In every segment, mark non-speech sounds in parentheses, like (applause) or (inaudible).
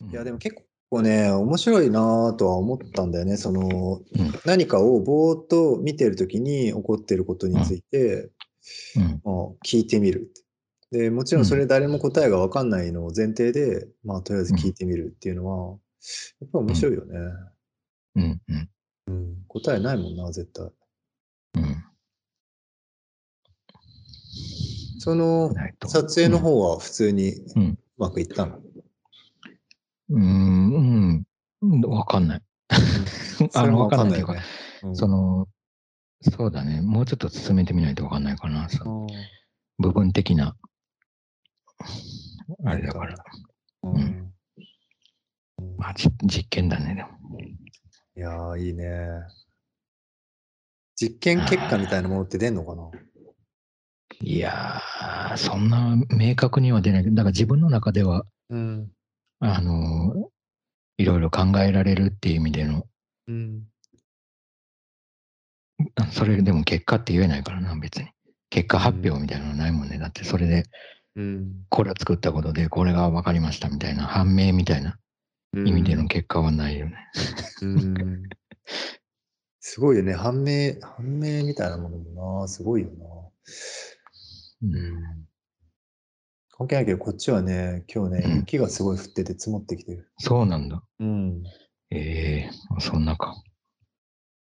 うん。いや、でも結構ね、面白いなとは思ったんだよね。その、うん。何かをぼーっと見てるときに起こってることについて、うん。まあ、聞いてみる。で、もちろんそれ誰も答えがわかんないのを前提で、まあ、とりあえず聞いてみるっていうのは、やっぱり面白いよね。うん。うん。うん。答えないもんな、絶対。うん。その、撮影の方は普通にううんまくいったの、うん、うん、わかんない。(laughs) あの、わかんないっていうか、ね。うんその、そうだね、もうちょっと進めてみないとわかんないかな。その部分的な、あれだから。うんうんまあ、じ実験だね、でも。いやー、いいね。実験結果みたいなものって出んのかな？いやー、そんな明確には出ないだから自分の中では、うん。あの、いろいろ考えられるっていう意味での、うん。それでも結果って言えないからな、別に。結果発表みたいなのないもんね。だってそれで、うん。これを作ったことで、これが分かりましたみたいな、判明みたいな意味での結果はないよね。うん。すごいよね。判明、判明みたいなものもな、すごいよな。うん関係ないけど、こっちはね、今日ね、うん雪がすごい降ってて積もってきてる。そうなんだ。うん。ええそんなか。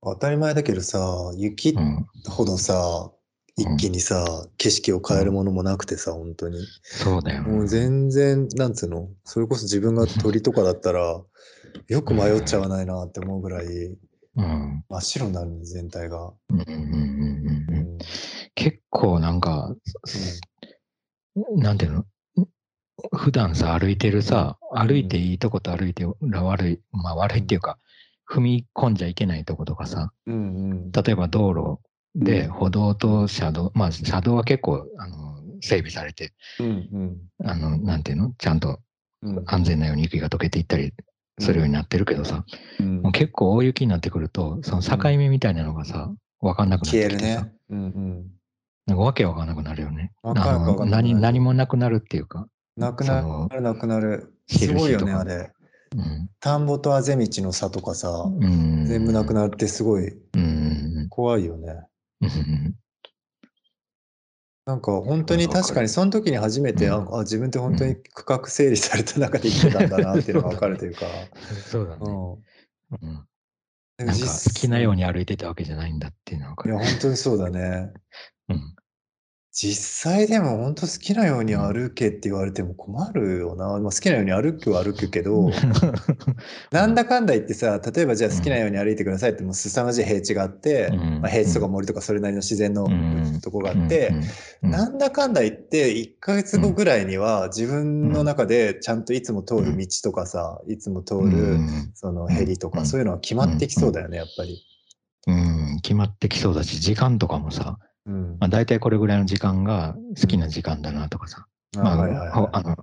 当たり前だけどさ、雪うん。ほどさ、一気にさ、景色を変えるものもなくてさ、本当に。そうだよね。もう全然、なんつうの、それこそ自分が鳥とかだったら、よく迷っちゃわないなって思うぐらい、うん。真っ白になるね、全体が。うんうんうんうんううんん。結構なんか、なんていうの？普段さ、歩いてるさ、歩いていいとこと歩いて悪い、まあ悪いっていうか、踏み込んじゃいけないとことかさ、うんうん。例えば道路で歩道と車道、まあ車道は結構あの整備されて、うんうん。あの、なんていうの？ちゃんとうん安全なように雪が溶けていったりするようになってるけどさ、うんもう結構大雪になってくると、その境目みたいなのがさ、わかんなくなってきてさ、ね。うんうん。なんかわけわかんなくなるよね。わかるあのわかる何何もなくなるっていうか、なくなる、なくなる。すごいよね、あれ。うん。田んぼとあぜ道の差とかさ、うん、全部なくなってすごいうん。怖いよね。うん。なんか本当に確かにその時に初めて、うんああ自分って本当に区画整理された中で生きてたんだなっていうのが分かるというか。(laughs) そうだね。うん。なんか実好きなように歩いてたわけじゃないんだっていうのがいや、る。本当にそうだね。うん。実際でも本当好きなように歩けって言われても困るよな。まあ、好きなように歩くは歩くけど、(laughs) なんだかんだ言ってさ、例えばじゃあ好きなように歩いてくださいってもう凄まじい平地があって、うん。まあ、平地とか森とかそれなりの自然のうん。とこがあって、うん、なんだかんだ言って1ヶ月後ぐらいには自分の中でちゃんといつも通る道とかさ、いつも通うるん。そのヘリとかうん。そういうのは決まってきそうだよね、やっぱり。うん、決まってきそうだし、時間とかもさ、うん。まあ、大体これぐらいの時間が好きな時間だなとかさ、あまあ、はいはいはほあの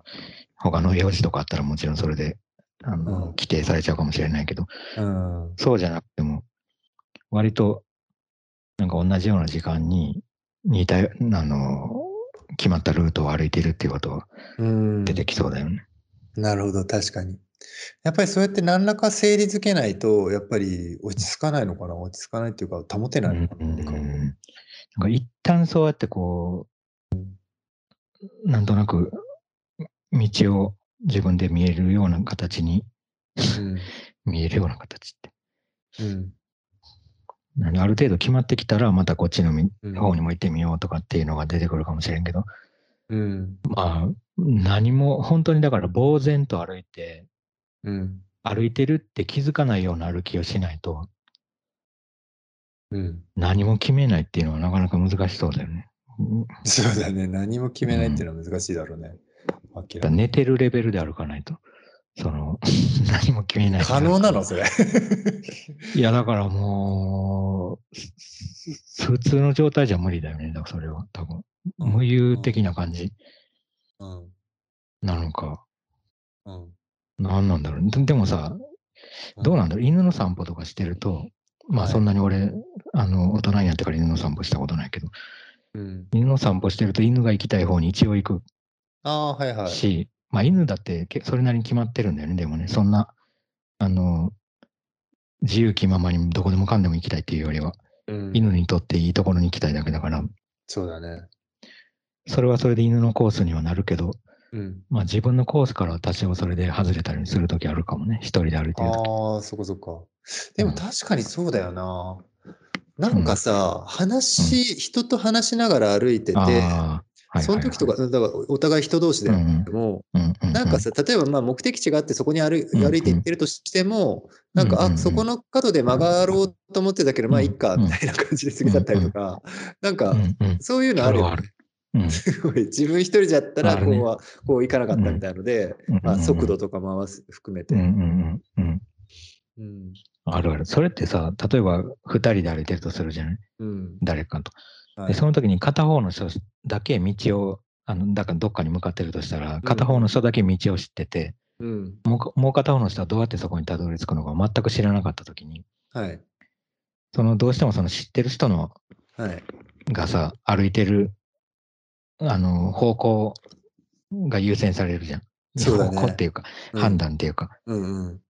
他の用事とかあったらもちろんそれであの、うん規定されちゃうかもしれないけど、い。うん。そうじゃなくても、割となんか同じような時間に似たよあの決まったルートを歩いてるっていうことはうん出てきそうだよね。なるほど、確かに。やっぱりそうやって何らか整理づけないと、やっぱり落ち着かないのかな落ち着かないっていうか、保てないのかな、うん何かなんか一旦そうやってこう、なんとなく道を自分で見えるような形に、見えるような形って。うん。ある程度決まってきたら、またこっちの方にも行ってみようとかっていうのが出てくるかもしれんけど、うん。まあ、何も、本当にだから呆然と歩いて、うん。歩いてるって気づかないような歩きをしないと、うん。何も決めないっていうのはなかなか難しそうだよね。うんそうだね。何も決めないっていうのは難しいだろうね。明だかららかに寝てるレベルで歩かないと、その、(laughs) 何も決めない。可能なの？それ。(laughs) いや、だからもう、す普通の状態じゃ無理だよね。だからそれは多分。無有的な感じうん。なのか。うん。何なんだろう。ででもさ、どうなんだろう。犬の散歩とかしてると、まあはいそんなに俺、あの、大人になってから犬の散歩したことないけど、うん。犬の散歩してると犬が行きたい方に一応行くああ、はいはい。し、まあ犬だってけそれなりに決まってるんだよね、でもね、そんな、あの、自由気ままにどこでもかんでも行きたいっていうよりは、うん犬にとっていいところに行きたいだけだから、そうだね。それはそれで犬のコースにはなるけど、うん。まあ自分のコースからは多少それで外れたりするときあるかもね、一人で歩いてるとき。ああ、そこそこ。でもうん。確かにそうだよな。なんかさ、話、人と話しながら歩いてて、その時とか、だからお互い人同士でうんも、うんうんうん。なんかさ、例えばまあ目的地があってそこに歩いていってるとしても、なんか、あ、うんうんうん。そこの角で曲がろうと思ってたけど、まあいいか、うん。みたいな感じで過ぎちゃったりとか、なんかう、んうん。そういうのあるよね (laughs) すごい自分一人じゃったらこうは、こういかなかったみたいので、まあ、速度とか回す含めて。あるある。それってさ、例えば二人で歩いてるとするじゃない？うん。誰かと。で、はい。その時に片方の人だけ道を、あの、だからどっかに向かってるとしたら、片方の人だけ道を知ってて、うん。もうかもう片方の人はどうやってそこにたどり着くのか全く知らなかった時に、はい。そのどうしてもその知ってる人のはい。がさ、歩いてる、あの、方向が優先されるじゃん。そうだね。方向っていうか、判断っていうか、うんうん。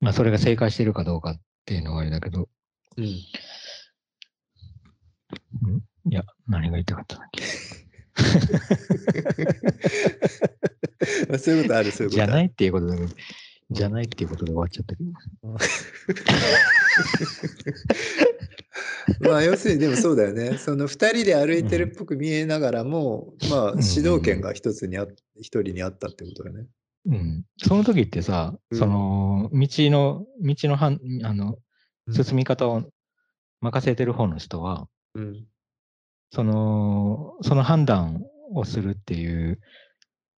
まあそれが正解してるかどうかっていうのはあれだけど、うん。ん？いや、何が言いたかったんだっけ？(laughs) まあそういうことあるそういうことじゃないっていうことだけど、じゃないっていうことで終わっちゃったけど。(laughs) まあ要するにでもそうだよね。その二人で歩いてるっぽく見えながらも、まあうん主導権が一つにあ一人にあったってことだよね。うん。その時ってさ、うんその、道の、道のはん、あの、うん進み方を任せてる方の人は、うんその、その判断をするっていう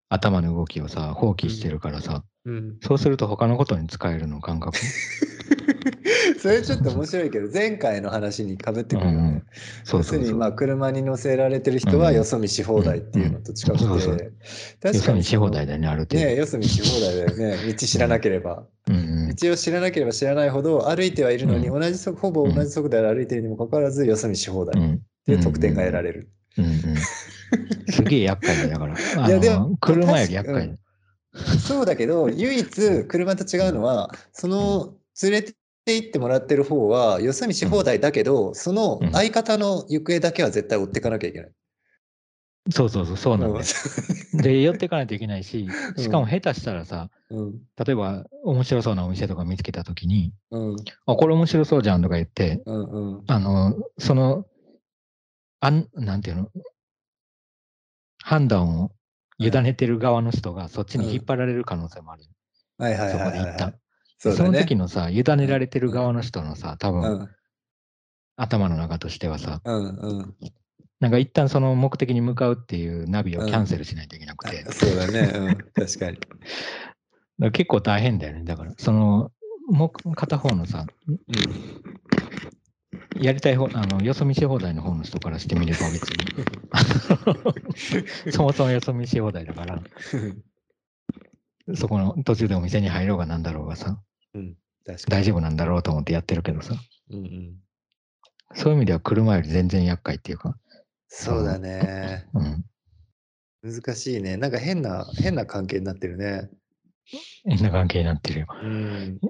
頭の動きをさ、放棄してるからさ、うん、そうすると他のことに使えるの感覚。(laughs) (laughs) それちょっと面白いけど前回の話にかぶってくるよね。要するにまあ車に乗せられてる人はうんよそ見し放題っていうのと近くて、確かに。その放題だよね、ある程度。ねよそ見し放題だよね。(laughs) 道知らなければ。道を知らなければ知らないほど歩いてはいるのに、う同じ速ほぼ同じ速度で歩いているにもかかわらずよそ見し放題っうんていう得点が得られる。うんうん。すげえ厄介だよだから。あ (laughs) いやでもの車より厄介確。そうだけど唯一車と違うのはその連れて行ってもらってる方はよそ見し放題だけどその相方の行方だけは絶対追っていかなきゃいけない。そうそうそう、そうなんだよ。で、寄っていかないといけないし、うん。しかも下手したらさ、うん。例えば面白そうなお店とか見つけたときに、うん。あ、これ面白そうじゃんとか言って、うんうん。あの、その、あん、なんていうの、判断を委ねてる側の人がそっちに引っ張られる可能性もある。はいはいはいはいそこで一旦。はい。そそうだねの時。のさ、委ねられてる側の人のさ、多分、うん頭の中としてはさ、うんうん。なんか一旦その目的に向かうっていうナビをキャンセルしないといけなくて、だかそうだね。うん確かに。(laughs) ら結構大変だよね。だから、その、もう片方のさ、やりたい方、あの、よそ見し放題の方の人からしてみれば別に、(laughs) そもそもよそ見し放題だから、(laughs) そこの途中でお店に入ろうがなんだろうがさ、うん。大丈夫なんだろうと思ってやってるけどさ、うんうんそういう意味では車より全然厄介っていうか、そうだね。うん。難しいね。なんか変な、変な関係になってるね。変な関係になってるよ。うん。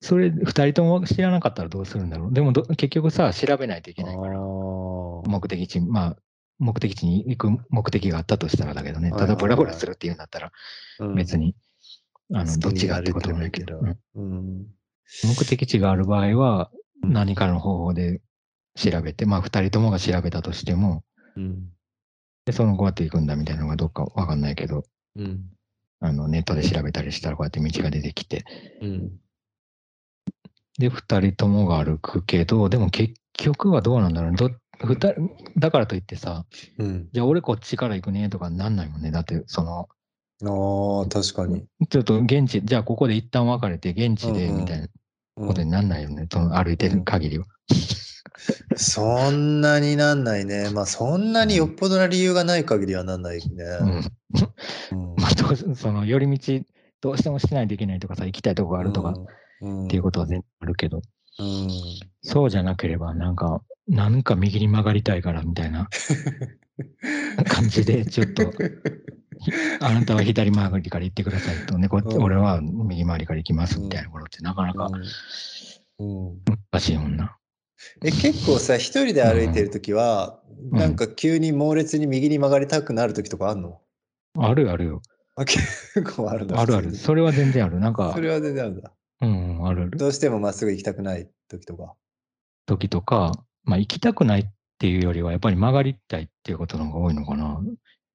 それ、二人とも知らなかったらどうするんだろう。でもど、結局さ、調べないといけあないから、ー目的地、まあ、目的地に行く目的があったとしたらだけどね、ただブラブラするっていうんだったら、うん別に、あの、どっちがってこともないいいけどうんうん。目的地がある場合は、うん何かの方法で調べて、まあ、二人ともが調べたとしても、うん。で、そのこうやって行くんだみたいなのがどっかわかんないけど、うん。あの、ネットで調べたりしたらこうやって道が出てきて、うん。で、二人ともが歩くけど、でも結局はどうなんだろうね。ど二人だからといってさ、うん。じゃあ俺こっちから行くねとかなんないもんね。だって、その、ああ、確かに。ちょっと現地、じゃあここで一旦別れて現地でうんうんみたいなうんことになんないよね。その歩いてる限りは。そんなになんないね。まあ、そんなによっぽどな理由がない限りはなんないね。うん。うん (laughs) まあ、どその寄り道どうしてもしないといけないとかさ、行きたいとこがあるとかっうん。ていうことは全然あるけど、うん。そうじゃなければなんか、なんか右に曲がりたいからみたいな (laughs) 感じで、ちょっと (laughs) あなたは左回りから行ってくださいとね、こうん俺は右回りから行きますみたいなことってなかなかうんうん難しいもんな。え結構さ一人で歩いてる時は、うんなんか急に猛烈に右に曲がりたくなる時とかあんの？あるあるよ。あ結構あるあるある。それは全然ある。なんかそ、れは全然あるんだうん、あるある。どうしてもまっすぐ行きたくない時とか時とか、まあ行きたくないっていうよりは、やっぱり曲がりたいっていうことの方が多いのかな。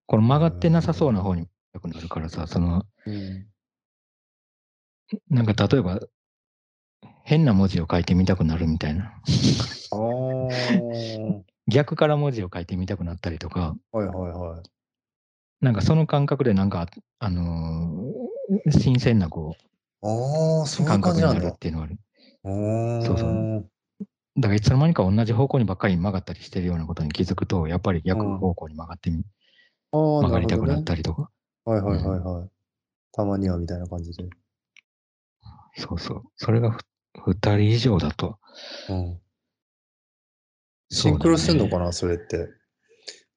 この曲がってなさそうな方に行きたくなるからさ、その、うん。なんか例えば、変な文字を書いてみたくなるみたいな。(laughs) 逆から文字を書いてみたくなったりとか、はいはいはい。なんかその感覚でなんか、あのー新鮮なこああそういうう感覚になるっていうのはある。そうそう。だからいつの間にか同じ方向にばっかり曲がったりしてるようなことに気づくと、やっぱり逆方向に曲がってみ、曲がりたくなったりとか？はいはいはいはいたまにはみたいな感じでそうそう。それがふ2人以上だと、うんシンクロするのかな、それって。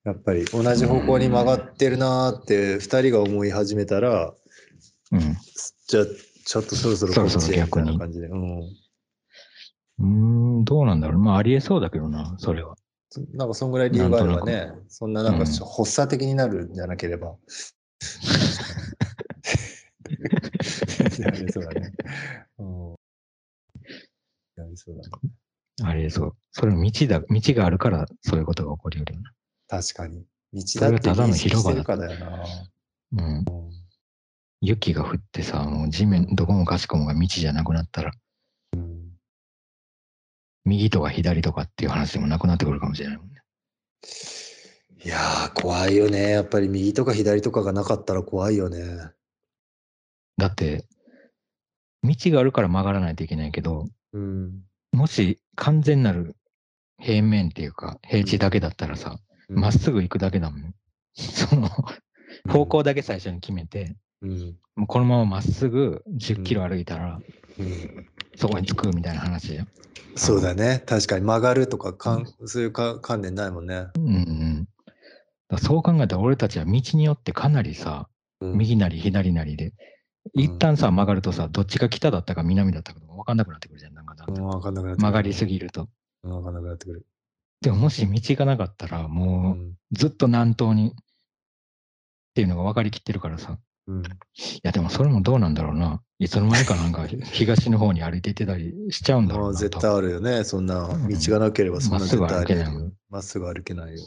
やっぱり同じ方向に曲がってるなーって2人が思い始めたら、うん。じゃあちょっとそろそろこっちへみたいな感じで。うん。うーん、どうなんだろう。まあ、ありえそうだけどな、それは。そなんかそんぐらい理由があればなんね、そんななんかうん発作的になるんじゃなければ。(laughs) やりそうだね。うん。やりそうだね。ありえそう。それ道だ、道があるから、そういうことが起こり得るよな。確かに。道だってただの広場だかだよな。うん。うん雪が降ってさ、もう地面、どこもかしこもが道じゃなくなったら、右とか左とかっていう話でもなくなってくるかもしれないもんね。いやー、怖いよね。やっぱり右とか左とかがなかったら怖いよね。だって、道があるから曲がらないといけないけど、うん。もし完全なる平面っていうか、平地だけだったらさ、まっすぐ行くだけだもん。(laughs) その、方向だけ最初に決めて、うん。もうこのまままっすぐ10キロ歩いたら、うん。そこに着くみたいな話。そうだね。確かに曲がるとかかん、そういうか観念ないもんね。うんうん。そう考えたら俺たちは道によってかなりさ、うん右なり左なりで、一旦さ、曲がるとさ、どっちが北だったか南だったかとか分かんなくなってくるじゃん。なんかだんだんうん、わかんなくなってくる曲がりすぎると。うんわかんなくなってくる。でももし道がなかったら、う。もうんずっと南東にっていうのが分かりきってるからさ。うん。いやでもそれもどうなんだろうな。いつの間にかなんか東の方に歩いていってたりしちゃうんだろうな。まあ絶対あるよね。そんな道がなければそんなまっすぐ絶対。まっすぐ歩けないよ。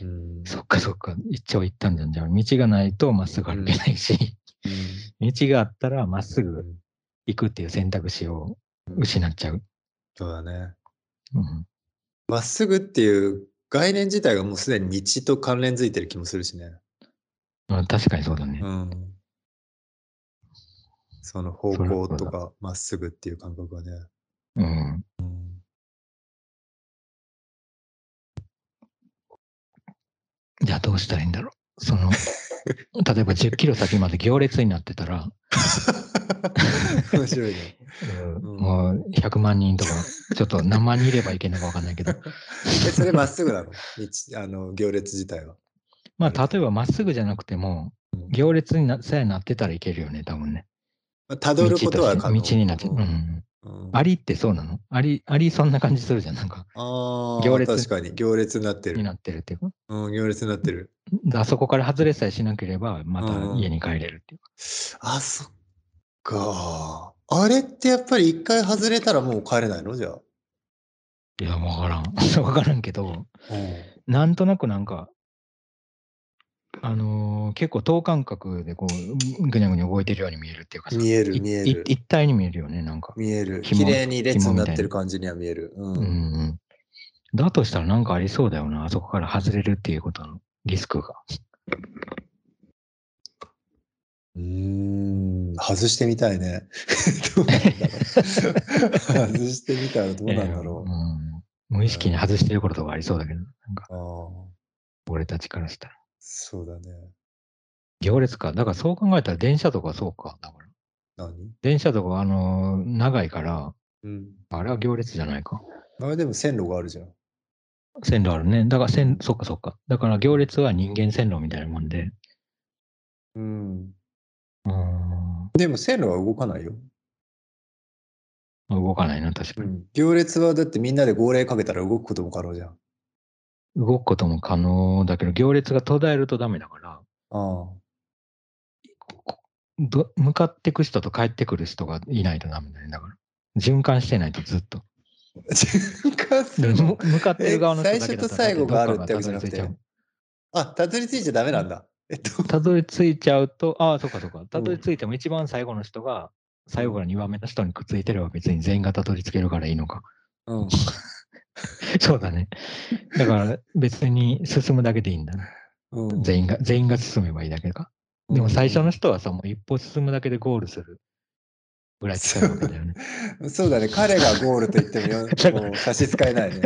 うん。そっかそっか。一長一短じゃん。じゃあ道がないとまっすぐ歩けないし、道があったらまっすぐ行くっていう選択肢を失っちゃう。そうだね。うん、まっすぐっていう概念自体がもうすでに道と関連づいてる気もするしね。まあ確かにそうだね。うん。その方向とかまっすぐっていう感覚がね。うん。うん。じゃあどうしたらいいんだろう。その、(laughs) 例えば10キロ先まで行列になってたら、面白いね。うんもう100万人とか、ちょっと何万人いればいけないのか分かんないけど、え、それまっすぐなの？道、あの、行列自体は。まあ例えばまっすぐじゃなくても、行列になさえなってたらいけるよね、多分ね。たどることは可能道になって、うん。うんアリってそうなの？アリ、アリそんな感じするじゃん。なんか、ああ、行列確かに行列になってる。になってるっていうか。うん、行列になってる。あそこから外れさえしなければ、また家に帰れるっていうか。あ、そっか。あれってやっぱり一回外れたらもう帰れないの？じゃあ。いや、わからん。(laughs) わからんけど、うんなんとなくなんか、あのー結構等間隔でこう、ぐにゃぐにゃ動いてるように見えるっていうかさ見えるい見えるい一体に見えるよね、なんか。見える。紐綺麗に列になってる感じには見える。う。うんんうん。だとしたらなんかありそうだよな、あそこから外れるっていうことのリスクが。うーん、外してみたいね。(laughs) どうなんだろう。(laughs) 外してみたらどうなんだろえーうん無意識に外してることがありそうだけど、なんか俺たちからしたら。そうだね。行列か。だからそう考えたら電車とかそうか。だから何？電車とか、あのー長いから、うん。あれは行列じゃないか。あれでも線路があるじゃん。線路あるね。だから線、そっかそっか。だから行列は人間線路みたいなもんで、うん。うん。でも線路は動かないよ。動かないな、確かに。うん。行列はだってみんなで号令かけたら動くことも可能じゃん。動くことも可能だけど、行列が途絶えるとダメだから、あ向かってく人と帰ってくる人がいないとダメだね。だから。循環してないとずっと。循環すでる向かってる側の人えだけだ最初と最後があるってどわけじゃなくてっかがたどり着いちゃうあ、たどり着いちゃダメなんだ。えっと。たどり着いちゃうと、ああ、そうかそうか。たどり着いても一番最後の人が、最後から2番目の人にくっついてれば別に全員がたどり着けるからいいのか。うん。(laughs) そうだね。だから別に進むだけでいいんだね。うん全員が、全員が進めばいいだけか。でも最初の人はさ、もう一歩進むだけでゴールするぐらい近いわけだよね。(laughs) そうだね。彼がゴールと言ってもよ (laughs) もう差し支えないね。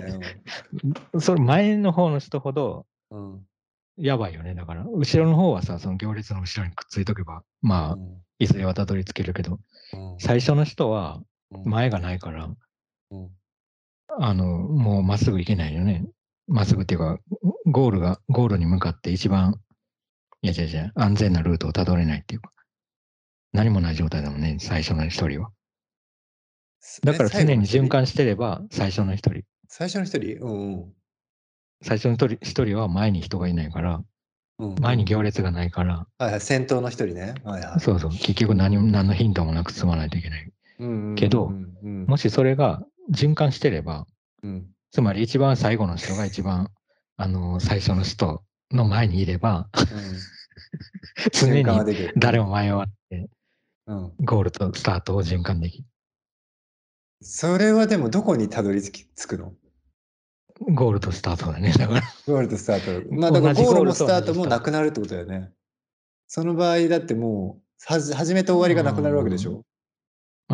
それ前の方の人ほどうん。うんやばいよね。だから、後ろの方はさ、その行列の後ろにくっついとけば、まあ、いずれはたどり着けるけど、うん最初の人はうん前がないから、うんあの、もうまっすぐ行けないよね。まっすぐっていうか、ゴールが、ゴールに向かって一番、いやいやいや、安全なルートをたどれないっていうか、何もない状態だもんね、最初の一人は。だから常に循。環してれば、最初の一人。最初の一人？うん最初の一人一人は前に人がいないから、うん。前に行列がないから、はいはい、先頭の一人ね。はいはい。そうそう、結局何も何のヒントもなく進まないといけない。うんうんうんけどうんうんもしそれが循環してれば、うんつまり一番最後の人が一番、(laughs) あの、最初の人の前にいれば、(laughs) 常循環はに。誰も迷わって、うん。ゴールとスタートを循環できる。それはでもどこにたどり着くの？ゴールとスタートだね。だから、ゴールとスタート。まあだからゴールもスタートもなくなるってことだよね。その場合だってもう、はじ始めと終わりがなくなるわけでしょ？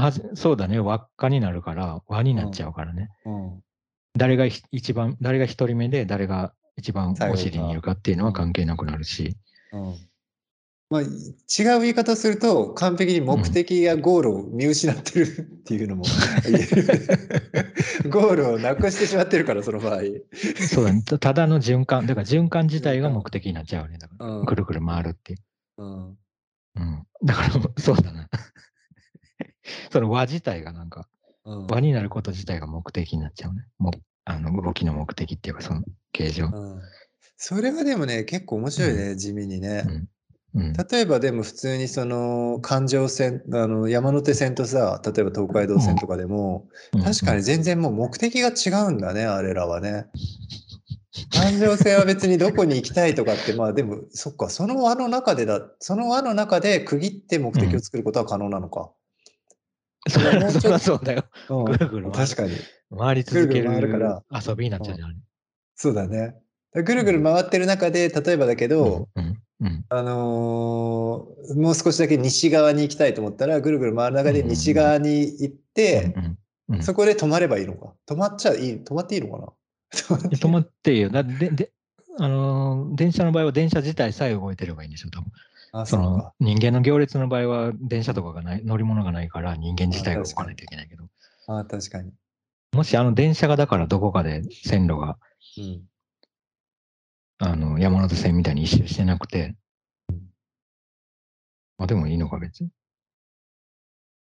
はじそうだね、輪っかになるから、輪になっちゃうからね。うん。誰がひ一番、誰が一人目で、誰が一番お尻にいるかっていうのは関係なくなるし、うんまあ、違う言い方をすると、完璧に目的やゴールを見失ってるっていうのも (laughs) 言える。ゴールをなくしてしまってるから、その場合。そうだね、たただの循環、だから循環自体が目的になっちゃうね。だから、うんくるくる回るっていう。うん。うん。だから、そうだな。(laughs) その輪自体がなんか、うん輪になること自体が目的になっちゃうね。もあの動きの目的っていうか、その形状。うんそれはでもね、結構面白いね、地味にね。うん。うん。例えばでも普通にその環状線、あの山手線とさ、例えば東海道線とかでも、うん確かに全然もう目的が違うんだね、あれらはね。環状線は別にどこに行きたいとかって、まあでも、そっか、その輪の中でだ、その輪の中で区切って目的を作ることは可能なのか。そりゃ (laughs) そそうだよ。うんぐるぐる確かに。回り続けぐるぐる回るから遊びになっちゃうじゃん。そうだね。ぐるぐる回ってる中で、例えばだけど、うん。うん。あのーもう少しだけ西側に行きたいと思ったら、ぐるぐる回る中でうん西側に行って。そこで止まればいいのか？止まっちゃいい、止まっていいのかな？(laughs) 止まっていい止まっていいよ。だでであのー電車の場合は電車自体さえ動いてればいいんでしょ、多分。あ、その。人間の行列の場合は電車とかがない、乗り物がないから人間自体が動かないといけないけど、あ、確かに。もしあの電車がだからどこかで線路がうん。あの山手線みたいに一周してなくて、まあでもいいのか別に。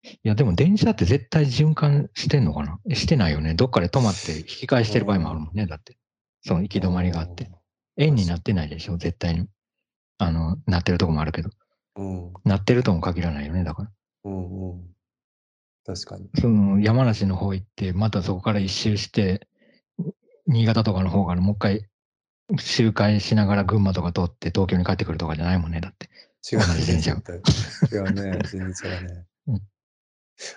いやでも電車って絶対循環してんのかな？えしてないよね。どっかで止まって引き返してる場合もあるもんね。だって。その行き止まりがあって。。円になってないでしょ、絶対に。あの、なってるとこもあるけど。うん。なってるとも限らないよね、だから。うんうん。確かに。その山梨の方行って、またそこから一周して、新潟とかの方からもう一回周回しながら群馬とか通って東京に帰ってくるとかじゃないもんね、だって。違う同じ電車絶対違うね。全然違うね。(laughs) うん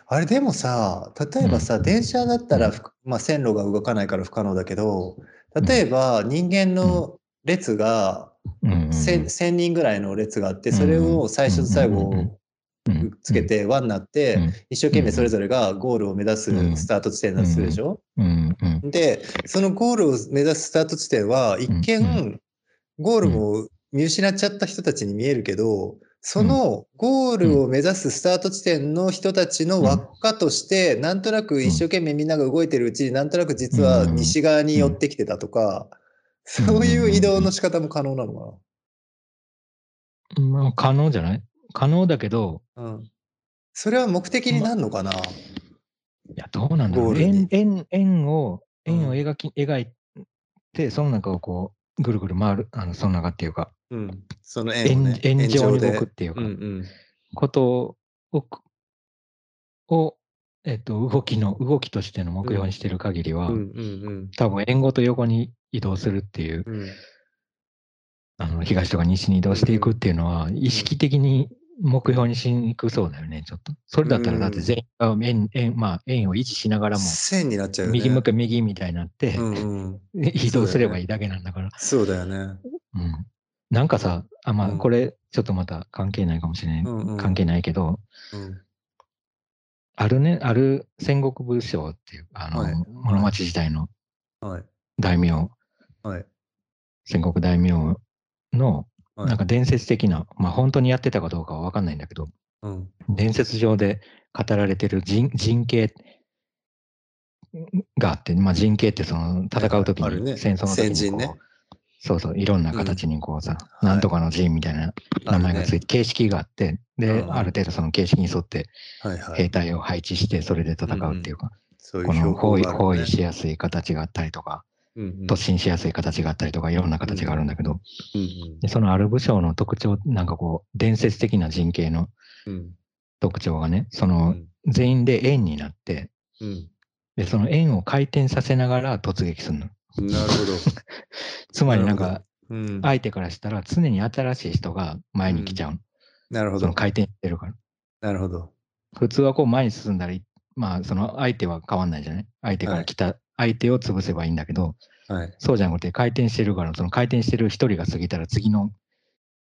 あれでもさ、例えばさ、電車だったらふく、まあ、線路が動かないから不可能だけど、例えば人間の列がうんうんうん1000 1000人ぐらいの列があって、それを最初と最後つけて輪になって、うん一生懸命それぞれがゴールを目指すうんスタート地点だとするでしょ、で、そのゴールを目指すスタート地点は、一う見、ゴールも見失っちゃった人たちに見えるけど、そのゴールを目指すスタート地点の人たちの輪っかとして、なんとなく一生懸命みんなが動いてるうちに、なんとなく実は西側に寄ってきてたとか、そういう移動の仕方も可能なのかまあ、可能じゃない？可能だけど、うん。それは目的になるのかな、いや、どうなんだろう。円、円、円を、円をうん。描き、描いて、その中をこう、ぐるぐる回る、あの、その中っていうか、うん。その円を、ね、円円状にで動くっていうか。うんうん。ことを、を、えっと、動きの、動きとしての目標にしてる限りは、うんうん。多分円ごと横に移動するっていう、うん。うん。あの、東とか西に移動していくっていうのは、意識的に目標にしにくそうだよね、ちょっと。それだったら、だって全員が円、円、まあ、円を維持しながらも、線になっちゃう。右向け右みたいになって、うんうん。(laughs) 移動すればいいだけなんだから。そうだよね。うん。なんかさ、あ、まあ、うんこれ、ちょっとまた関係ないかもしれない。うんうん関係ないけど、うん。あるね、ある戦国武将っていう、あの、はい室町時代のはい。大名、はい。戦国大名の、はい。なんか伝説的な、まあ本当にやってたかどうかは分かんないんだけど、うん。伝説上で語られてる人人形があって、まあ人形ってその戦う時に、戦争の時にこう、ね。そうそう、いろんな形にこうさ、うん。なんとかの陣みたいな名前がついて、形式があって、で、うん。ある程度その形式に沿って。兵隊を配置して、それで戦うっていうか、そういうこの包囲しやすい形があったりとか、突進しやすい形があったりとか、いろんな形があるんだけど、そのある武将の特徴、なんかこう、伝説的な陣形のうん特徴がね、そうのん全員で円になって、うんで、その円を回転させながら突撃するの。うんなるほど。(laughs) つまりなんか。相手からしたら常に新しい人が前に来ちゃうの。なるほど。回転してるから。なるほど。普通はこう前に進んだり、まあその相手は変わんないじゃない？相手から来た、相手を潰せばいいんだけど、はい。そうじゃなくて回転してるから、その回転してる一人が過ぎたら次の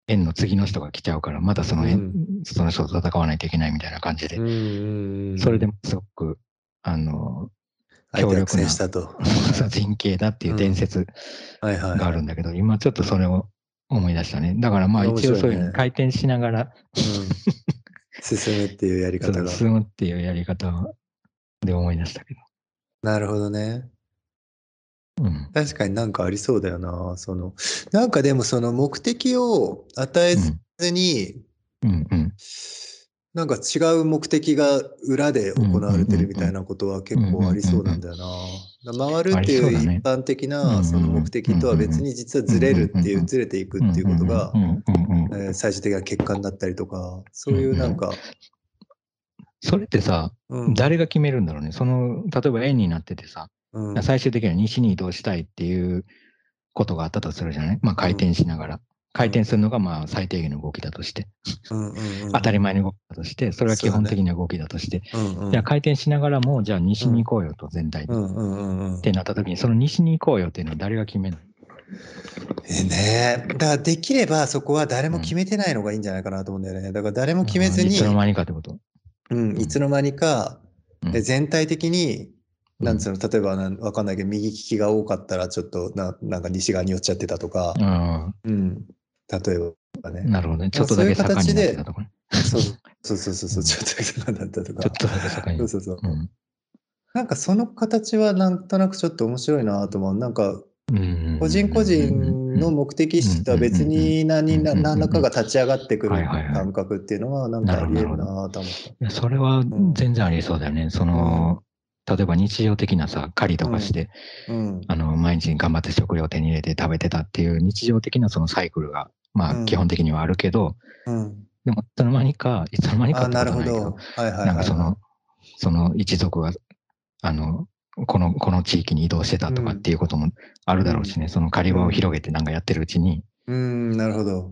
円の次の人が来ちゃうから、またその円、うその人と戦わないといけないみたいな感じで。それでもすごく、あの、強力な戦したと。(laughs) 人形だっていう伝説。があるんだけど、今ちょっとそれを思い出したね。だからまあ一応そういう回転しながらうん。(laughs) 進むっていうやりそ方が。の進むっていうやり方で思い出したけなるほどね。ど。うん。確かになんかありそうだよな。その、なんかでもその目的を与えずに、うんうん。なんか違う目的が裏で行われてるみたいなことは結構ありそうなんだよな。だ回るっていう一般的うんうなんその目的とは別に実はずれるっていう、うんうんうんずれていくっていうことが最終的な結果になったりとか、そういうなんか、それってさ、うん。誰が決めるんだろうね。その、例えば円になっててさ、うん。最終的には西に移動したいっていうことがあったとするじゃない？まあ回転しながら。回転するのがまあ最低限の動きだとして、うんうんうん当たり前の動きだとして、それは基本的な動きだとして、うんうん。じゃあ回転しながらも、じゃあ西に行こうよと全体で。っうんうんうん。うんてなった時に、その西に行こうよっていうのは誰が決めるの？えねだからできればそこは誰も決めてないのがいいんじゃないかなと思うんだよね。だから誰も決めずにいつ、の間にかってこと？うん、いつの間にか、うんえ全体的に、うんなんつうの、例えばなんわかんないけど、右利きが多かったらちょっとななんか西側に寄っちゃってたとか、うん。うん、例えばね。なるほどね。ちょっとだけ盛んになってたとかね。そうそうそうそうそう、ちょっとだけだったとか。ちょっとだけ盛んに。そうそうそう。うんなんかその形はなんとなくちょっと面白いなと思う。なんかうん個人個人の目的意識とは別に何何らかが立ち上がってくる感覚っていうのはなんかあり得るなと思った。それは全然ありそうだよね。その、例えば日常的なさ、狩りとかして、うん。あの、毎日頑張って食料を手に入れて食べてたっていう日常的なそのサイクルが、まあ基本的にはあるけど、うん。でもいつの間にか、いつの間にか、ってことないけどるほど。、はいはいはい。なんかその、その一族が、あの、この、この地域に移動してたとかっていうこともあるだろうしね、その狩り場を広げてなんかやってるうちに、うん、なるほど。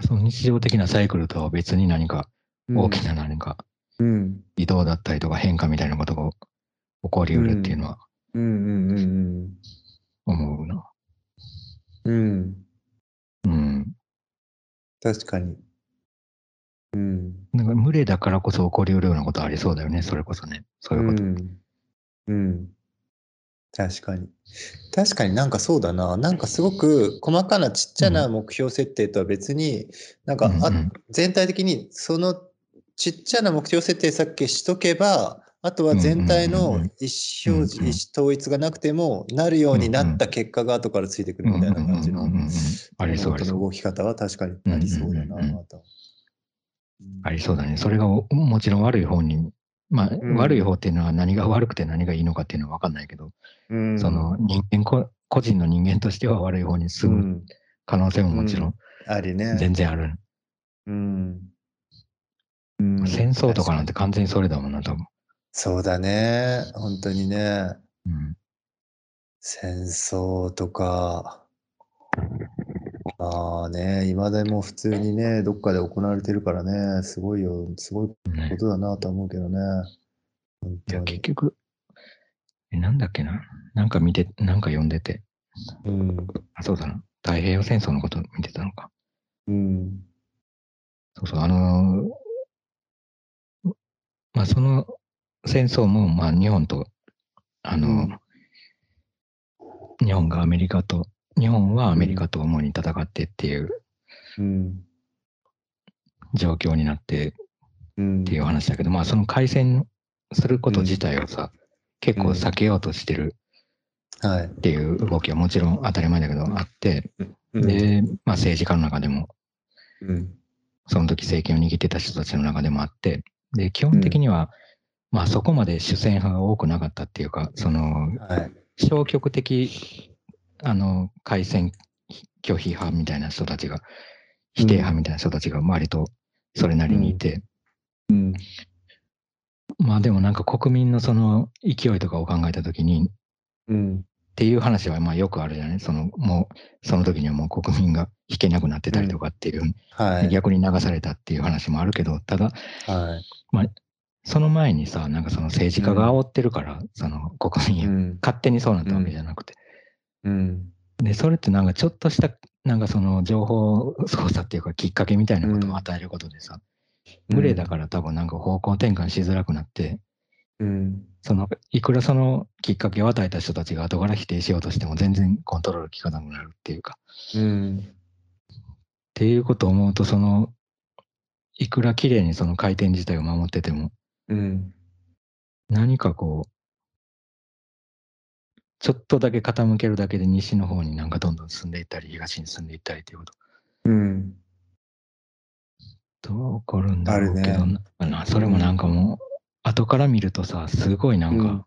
その日常的なサイクルとは別に何かうん大きな何かうん。移動だったりとか変化みたいなことが起こりうるっていうのはうんうんうん思うな。うん。うん。うん。確かに。うん。なんか群れだからこそ起こりうるようなことありそうだよね、それこそね。そういうこと。ん。うん。確かに。確かになんかそうだな。なんかすごく細かなちっちゃな目標設定とは別に、なんかあ全体的にそのちっちゃな目標設定さっきしとけば、あとは全体の意思表示、意思統一がなくても、なるようになった結果が後からついてくるみたいな感じのありそうの動き方は確かにありそうだなと。ありそうだね。それがおもちろん悪い方に、まあ、ん悪い方っていうのは何が悪くて何がいいのかっていうのは分かんないけど、うんその人間こ、個人の人間としては悪い方に進むうん可能性ももちろんありね。全然ある。うんうん戦争とかなんて完全にそれだもんな、多分。そうだね。本当にね。うん戦争とか、まあね、今でも普通にね、どっかで行われてるからね、すごいよ、すごいこねとだなとは思うけどね。本いや。結局、え、なんだっけな？なんか見て、なんか読んでて、うん。あ、そうだな。太平洋戦争のこと見てたのか。うん。そうそう、あのーまあ、その戦争も、まあ、日本と、あのーうん日本がアメリカと、日本はアメリカと主に戦ってっていううん。状況になってうん。っていう話だけど、まあ、その開戦すること自体をさ、結構避けようとしてるはい。っていう動きはもちろん当たり前だけどあって、うん、で、まあ、政治家の中でも、うん。その時政権を握ってた人たちの中でもあって、で、基本的には、まあそこまで主戦派が多くなかったっていうか、そのはい。消極的、あの、開戦拒否派みたいな人たちが、否定派みたいな人たちが割とそれなりにいて、うん。まあでもなんか国民のその勢いとかを考えた時に、うん。っていう話はまあよくあるじゃない？その、もう、その時にはもう国民が引けなくなってたりとかっていう、はい。逆に流されたっていう話もあるけど、ただ、はい。その前にさ、なんかその政治家が煽ってるから、その国民、うん。勝手にそうなったわけじゃなくて。うん。で、それってなんかちょっとした、なんかその情報操作っていうかきっかけみたいなことを与えることでさ、無礼だから多分なんか方向転換しづらくなって、うん。その、いくらそのきっかけを与えた人たちが後から否定しようとしても全然コントロール効かなくなるっていうか、うん。っていうことを思うと、その、いくら綺麗にその回転自体を守ってても、うん。何かこう、ちょっとだけ傾けるだけで西の方になんかどんどん進んでいったり、東に進んでいったりっていうこと、うん。どう起こるんだろうけどあるなな、それもなんかもう、後から見るとさ、すごいなんか、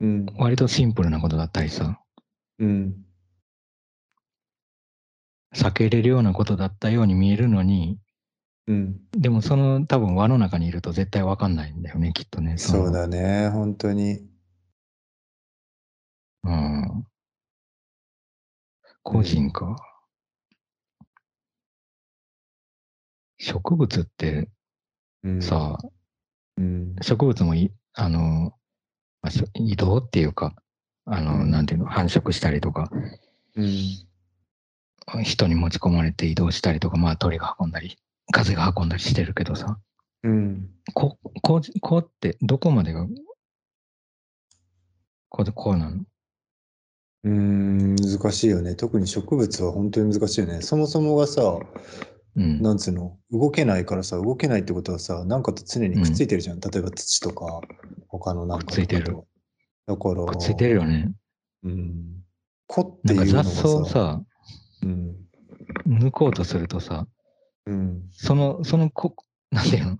うん。割とシンプルなことだったりさ、うん。避けれるようなことだったように見えるのに、うん。でもその多分輪の中にいると絶対わかんないんだよね、きっとね。のそう。だね。本当に。うん。個人か？植物ってうん。さ、うん。植物もいあの、まあしょ移動っていうか、あの、うんなんていうの、繁殖したりとか、うん。人に持ち込まれて移動したりとか、まあ鳥が運んだり、風が運んだりしてるけどさ、うん。こ、こう、こうってどこまでが、こう、こうなの？うーん、難しいよね。特に植物は本当に難しいよね。そもそもがさ、うん。なんつうの、動けないからさ、動けないってことはさ、なんかと常にくっついてるじゃん。例えば土とか、他のなんか。くっついてるだから、くっついてるよね。うん。子ってないうのが雑草をさ、うん。抜こうとするとさ、うん。その、そのこ、なんていうの？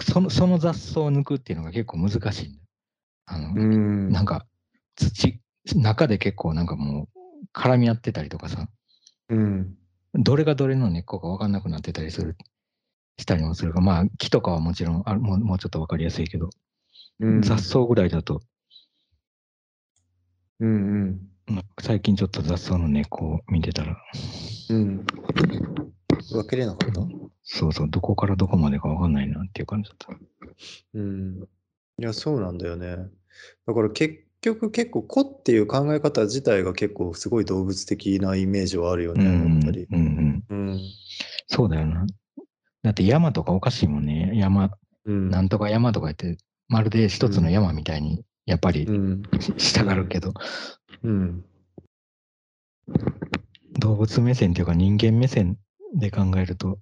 その、その雑草を抜くっていうのが結構難しいんだよ。あの、うん。なんか、土、中で結構なんかもう絡み合ってたりとかさ、うん。どれがどれの根っこか分かんなくなってたりする、したりもするが、まあ木とかはもちろんあもうもうちょっと分かりやすいけど、うん。雑草ぐらいだと、うんなんか最近ちょっと雑草の根っこを見てたら、うん。うん。分けれなかった？そうそう、どこからどこまでか分かんないなっていう感じだった。うん。いや、そうなんだよね。だから結局結構子っていう考え方自体が結構すごい動物的なイメージはあるよね、うんやっぱり。うんうん。うん。そうだよな。だって山とかおかしいもんね。山、うん。なんとか山とか言って、まるで一つの山みたいに、やっぱりうん。従うけど、うん。動物目線っていうか人間目線で考えると、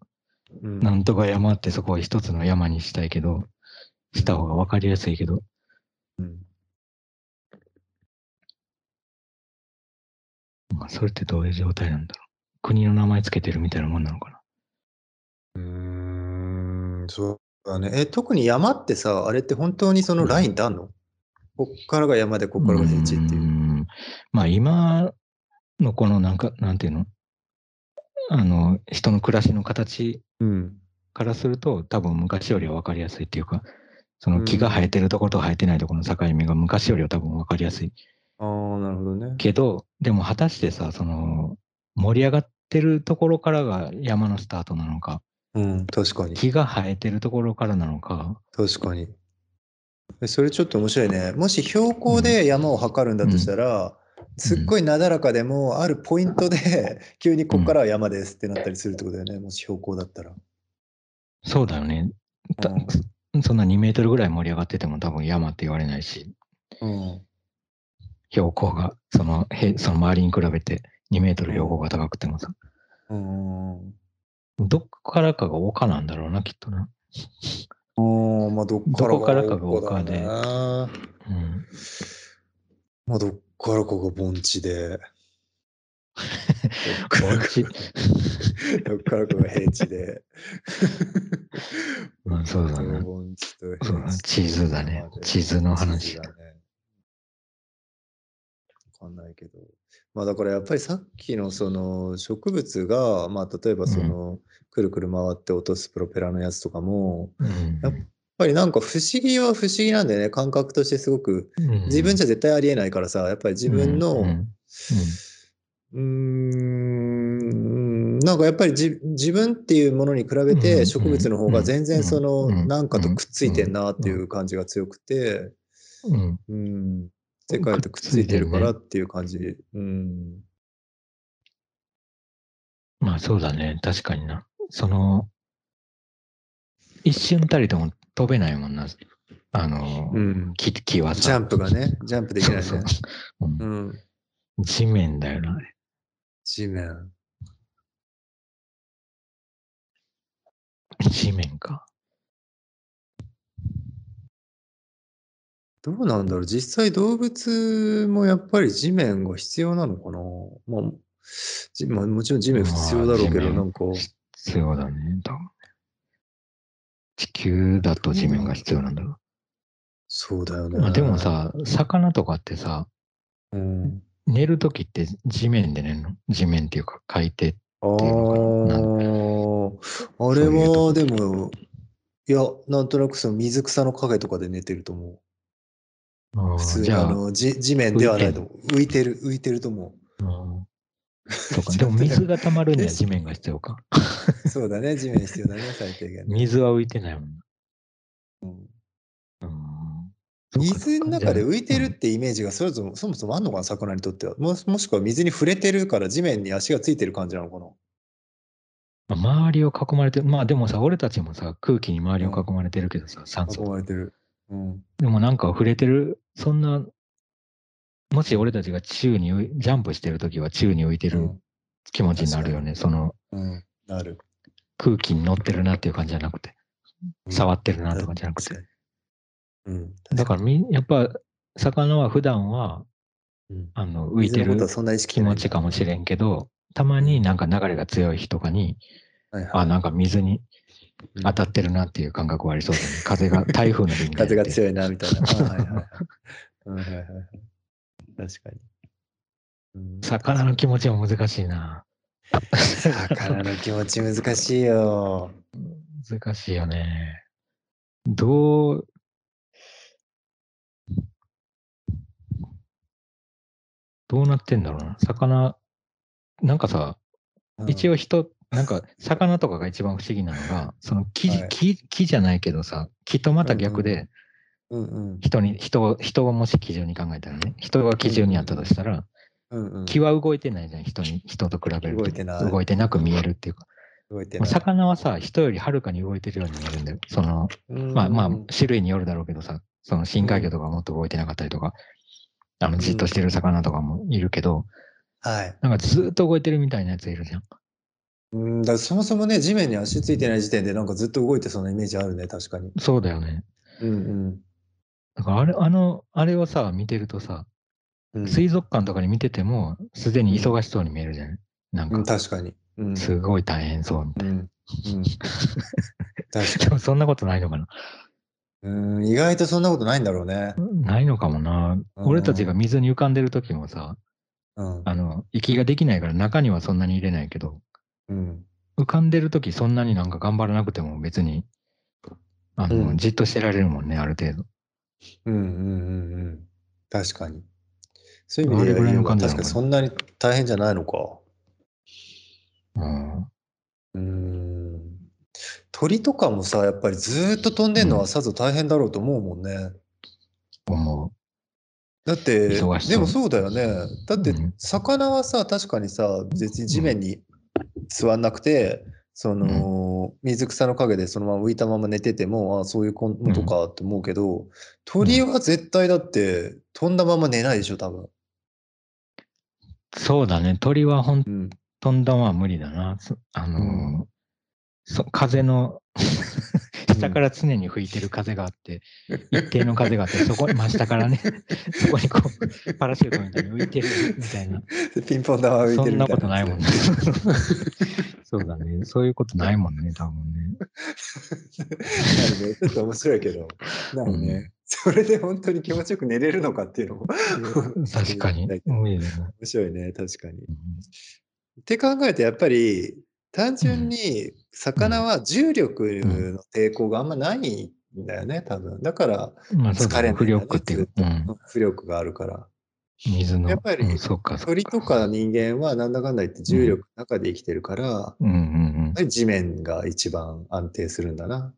うん。なんとか山ってそこを一つの山にしたいけど、した方が分かりやすいけど、うん。まあ、それってどういう状態なんだろう？国の名前つけてるみたいなもんなのかな？うーん、そうだね。え、特に山ってさ、あれって本当にそのラインってあんの？こっからが山でこっからが平地っていう。んまあ今のこのなんか、なんていうの？あの、人の暮らしの形うん。からすると、多分昔よりは分かりやすいっていうか、その木が生えてるところと生えてないところの境目が昔よりは多分分かりやすいああ、なるほどね。けど、でも果たしてさ、その、盛り上がってるところからが山のスタートなのか、うん、確かに。木が生えてるところからなのか、確かに。えそれちょっと面白いね。もし標高で山を測るんだとしたら、すっごいなだらかでも、あるポイントで、(laughs) 急にこっからは山ですってなったりするってことだよね。もし標高だったら。そうだよね。たうんそんな2メートルぐらい盛り上がってても多分山って言われないし、うん。標高が、その、へその周りに比べて2メートル標高が高くてもさ、うん。どっからかが丘なんだろうな、きっとな。うん、まあどっからどこからかが丘でねうん。まあどっからかが盆地で。(laughs) 盆地 (laughs) どっからかが平地で。(laughs) うんそうだね盆地とそう平地と地図だね地図の話地図だね。わかんないけど。まあだからやっぱりさっきのその植物が、まあ例えばその、くるくる回って落とすプロペラのやつとかも、うん。やっぱりなんか不思議は不思議なんだよね。感覚としてすごく。うん。自分じゃ絶対ありえないからさ、やっぱり自分の、ううん。なんかやっぱりじ自分っていうものに比べうん。て植物の方が全然そうん。のうん。なんかとくっついてんなっていう感じが強くて、うん。うん、世界とくっついてるからっていう感じ。うん。まあそうだね、確かにな。その、一瞬たりとも飛べないもんな。あの、うん。木木はさ。ジャンプがね、ジャンプできないね。そうそううんうん。地面だよな、あれ。地面。地面か。どうなんだろう実際動物もやっぱり地面が必要なのかなまあ、じまあ、もちろん地面必要だろうけど、なんか、必要だね、多分。地球だと地面が必要なんだろそうだよう。ね。まあでも、さ、魚とかってさ、うん、寝るときって地面で寝るの？地面っていうか海底。あいうのあ、あれはでも、いや、なんとなくその水草の影とかで寝てると思う。普通あ、あのじ地面ではないと。浮いてる、浮いてると思うん (laughs) そうか。でも水が溜まるにはえ (laughs) 地面が必要か。う。(laughs) そうだね、地面必要だね、最低限ね。水は浮いてないもんな。うんうん水の中で浮いてるっうんてイメージがそもそもそもそもあんのかな、魚にとっては。ももしくは水に触れてるから地面に足がついてる感じなのかな。まあ周りを囲まれてる。まあでもさ、俺たちもさ、空気に周りを囲まれてるけどさ、酸囲素。まれてる。うん。でもなんか触れてる、そんな、もし俺たちが宙にジャンプしてるときは宙に浮いてるうん。気持ちになるよね。そのうん。なる。空気に乗ってるなっていう感じじゃなくて、触ってるなとかじゃなくて。うん。だからみ、やっぱ、魚は普段は、うん、あの、浮いてる気持ちかもしれんけど、たまになんか流れが強い日とかに、はいはいあ、なんか水にうん当たってるなっていう感覚はありそうだね。風が、台風の日みたい風がい。強いな、みたいな。あはいはいはい。うんはいはいはい。確かに。うん魚の気持ちも難しいな。魚の気持ち難しいよ。難しいよね。どう、どうなってんだろうな。魚、なんかさ、一応、応人、なんか魚とかが一番不思議なのが、その木,、はい木木じゃないけどさ、木とまた逆で、うんうん人に、人を、人をもし基準に考えたらね、人が基準にあったとしたら、うんうん、木は動いてないじゃん、人に、人と比べると。動いてない動いてなく見えるっていうか。まあ動いてない。魚はさ、人よりはるかに動いてるように見えるんだよ。その、うんまあまあ、種類によるだろうけどさ、その深海魚とかはもっと動いてなかったりとか、あの、じっとしてる魚とかもいるけど、はい。なんかずーっと動いてるみたいなやついるじゃん。うん、だそもそもね、地面に足ついてない時点で、なんかずっと動いてそうなイメージあるね、確かに。そうだよね。うんうん。だからあれ、あの、あれをさ、見てるとさ、うん水族館とかに見てても、すでに忙しそうに見えるじゃない？なんうん、か、確かに。うん。すごい大変そうみたいうん。うん。(laughs) 確な。でもそんなことないのかな？うん、意外とそんなことないんだろうね。ないのかもな。うん俺たちが水に浮かんでる時もさ、うん。あの、息ができないから中にはそんなに入れないけど、うん。浮かんでる時そんなになんか頑張らなくても別に、あの、うんじっとしてられるもんね、ある程度。うんうんうんうん。確かに。そういう意味であれぐらいの感じな確のかにそんなに大変じゃないのか。うん。ん。鳥とかもさ、やっぱりずーっと飛んでんのはさぞ大変だろうと思うもんね。思だって、でもそうだよね。だってうん、魚はさ、確かにさ、別に地面に座んなくて、その、水草の陰でそのまま浮いたまま寝てても、あそういうことかって思うけど、鳥は絶対だって飛んだまま寝ないでしょ、多分。う。そうだね。鳥はほんうん。飛んだまま無理だな。そあのーうんそ風の下から常に吹いてる風があって、一定の風があって、そこ、真下からね、(laughs) そこにこう、パラシュートみたいに浮いてるみたいな。ピンポン玉浮いそんなてるみたいことないもんね。(laughs) そうだね。そういうことないもんね、多分ね。ね。ちょっと面白いけど。なるね。それで本当に気持ちよく寝れるのかっていうのも確かに。(laughs) 面。白いね、確かに。うんって考えるとやっぱり単純に魚は重力の抵抗があんまないんだよね、多分。だから疲れないね力っていう。うん。浮力があるから。水の。やっぱり鳥とか人間はなんだかんだ言って重力の中で生きてるから、やうんうんっぱり地面が一番安定するんだな。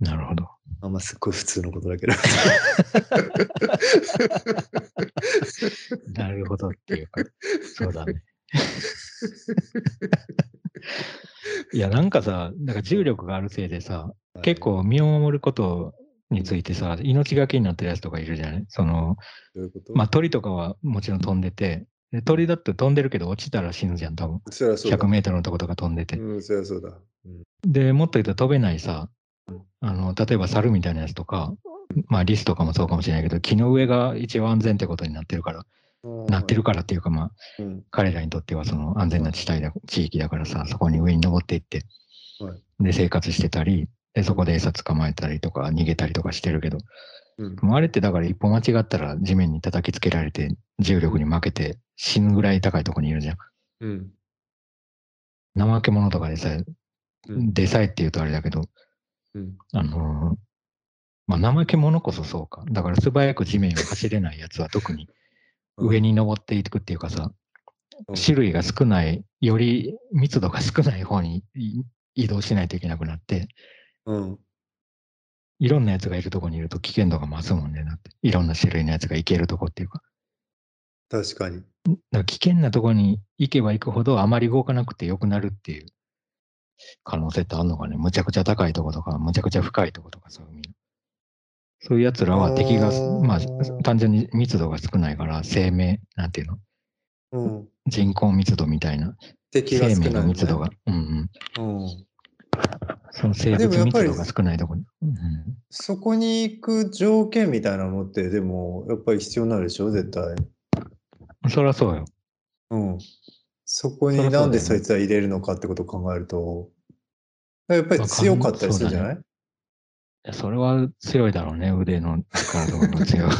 うん。なるほど。あんますっごい普通のことだけど。(laughs) なるほどっていうか、そうだね。(laughs) いや、なんかさ、なんか重力があるせいでさ、結構身を守ることについてさ、命がけになってるやつとかいるじゃない？その、まあ鳥とかはもちろん飛んでて、で鳥だって飛んでるけど落ちたら死ぬじゃん、多分。そりゃそうだ。100メートルのとことか飛んでて。うん、そりゃそうだ。うんで、もっと言うと飛べないさ、あの、例えば猿みたいなやつとか、まあリスとかもそうかもしれないけど、木の上が一番安全ってことになってるから、なってるからっていうか、まあ、うん。彼らにとってはその安全な地帯だ、地域だからさ、そこに上に登っていって、はい。で、生活してたり、で、そこで餌捕まえたりとか、逃げたりとかしてるけど、うん。もうあれってだから一歩間違ったら地面に叩きつけられて、重力に負けて死ぬぐらい高いところにいるじゃん。うん。怠け者とかでさえ、うん。でさえって言うとあれだけど、うん。あのーまあ、怠け者こそそうか。だから素早く地面を走れないやつは特に上に登っていくっていうかさ、うん種類が少ない、より密度が少ない方にい移動しないといけなくなって、うんいろんなやつがいるとこにいると危険度が増すもんね。だって、いろんな種類のやつが行けるとこっていうか。確かに。だから危険なとこに行けば行くほどあまり動かなくて良くなるっていう可能性ってあるのかね。むちゃくちゃ高いとことか、むちゃくちゃ深いとことかさ、海のそういうやつらは敵がまあ、単純に密度が少ないから、生命、なんていうの？うん、人口密度みたいな、生命敵が少ない、ね。の密度が、うんうん。うん。その生物密度が少ないところに。うんそこに行く条件みたいなのって、でも、やっぱり必要になるでしょ、絶対。うん、そりゃそうよ。うん。そこになんでそいつは入れるのかってことを考えると、やっぱり強かったりするんじゃない、い？やそれは強いだろうね、腕の力とかが強い。(laughs)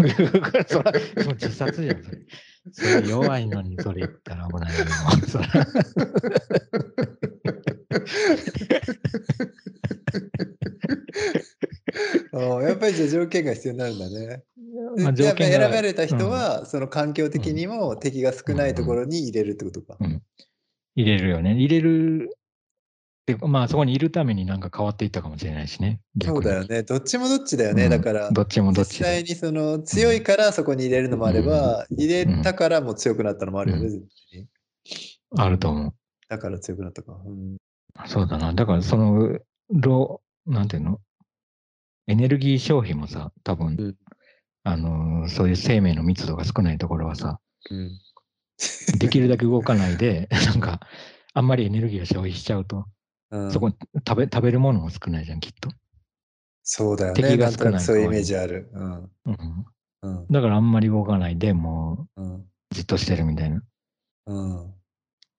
それはもう自殺じゃん、それ。それ弱いのにそれ言ったら危ないよ。(laughs) それ (laughs) やっぱりじゃあ条件が必要になるんだね。まあでやっぱりが選ばれた人は、その環境的にも敵が少ないところに入れるってことか。入れるよね。入れる。でまあそこにいるためになんか変わっていったかもしれないしね。そうだよね。ね。どっちもどっちだよね。うんだから、どっちもどっちで。実際にその強いからそこに入れるのもあれば、入れたからもう強くなったのもあるよね、うん。あると思う。だから強くなったか。うんそうだな。だからその、ロなんていうの？エネルギー消費もさ、多分、うんあのーそういう生命の密度が少ないところはさ、うんできるだけ動かないで、(laughs) なんか、あんまりエネルギーを消費しちゃうと、うんそこに食べ食べるものも少ないじゃん、きっと。そうだよね。敵が少ないそういうイメージある。うん。うん。うん。だからあんまり動かないで、もうじっとしてるみたいなうん。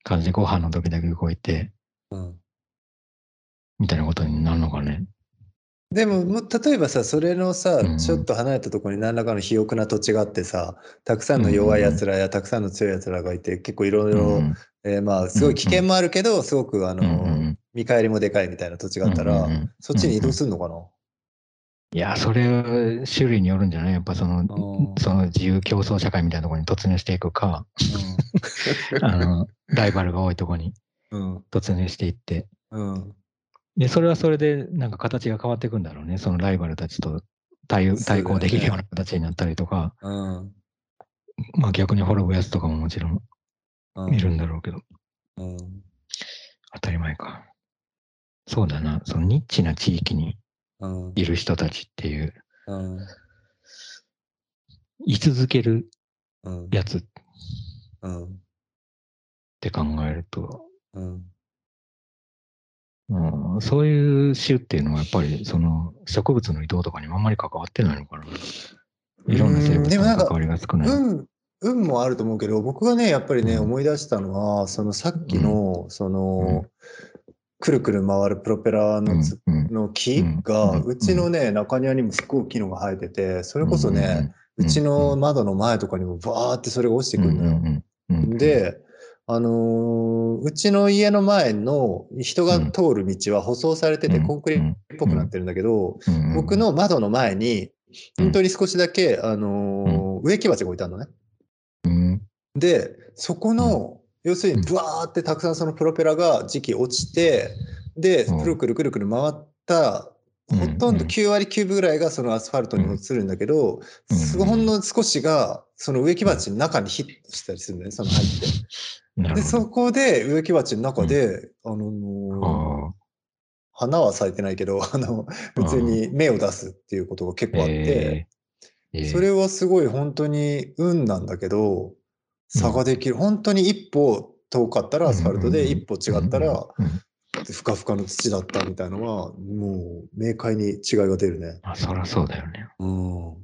感じで、ご飯の時だけ動いて、うん。みたいなことになるのかね。でも、例えばさ、それのさうん、ちょっと離れたところに何らかの肥沃な土地があってさ、たくさんの弱い奴らやたくさんの強い奴らがいて、結構いろいろ、まあ、すごい危険もあるけど、すごく、あの、うんうん見返りもでかいみたいな土地があったら、うんうんうんそっちに移動するのかな、いや、それ、種類によるんじゃない？やっぱその、ーその自由競争社会みたいなところに突入していくか、(laughs) あの、ライバルが多いところにうん。突入していって、うん。うん。で、それはそれで、なんか形が変わっていくんだろうね。そのライバルたちと対対抗できるような形になったりとか、うん。まあ逆に滅ぶやつとかももちろんうん。いるんだろうけど、うん。当たり前か。そうだな、そのニッチな地域にうん。いる人たちっていう、うん。居続けるうん。やつっうん。て考えると、うん。うん、そういう種っていうのはやっぱりその植物の移動とかにもあんまり関わってないのかな。いろんな生うん物でもなんかの関わりが少ない。運、運もあると思うけど、僕がね、やっぱりね、うん思い出したのは、そのさっきの、その、うんくるくる回るプロペラのつ、うんうん。の木うんが、うちのね、中庭にもすっごい大きいのが生えてて、それこそね、うちの窓の前とかにもバーってそれが落ちてくるのよ。で、あのーうちの家の前の人が通る道は舗装されててうんコンクリっぽくなってるんだけど、僕の窓の前に、うん本当に少しだけ、あのー植木鉢が置いてあるのね。うん。で、そこの、要するに、ブワーってたくさんそのプロペラが時期落ちて、で、うん。くるくるくるくる回った、うん。ほとんど9割9分ぐらいがそのアスファルトに移るんだけど、ほんの少しが、その植木鉢の中にヒットしたりするんだよね、その入って。(laughs) で、そこで植木鉢の中で、あのーど。花は咲いてないけど、(laughs) あの、普通に芽を出すっていうことが結構あって、え。ーえ。ーそれはすごい本当に運なんだけど、差ができる。本当に一歩遠かったらアスファルトで、一歩違ったら、うんうんうんふかふかの土だったみたいのは、もう明快に違いが出るね。あ、そりゃそうだよね。うん。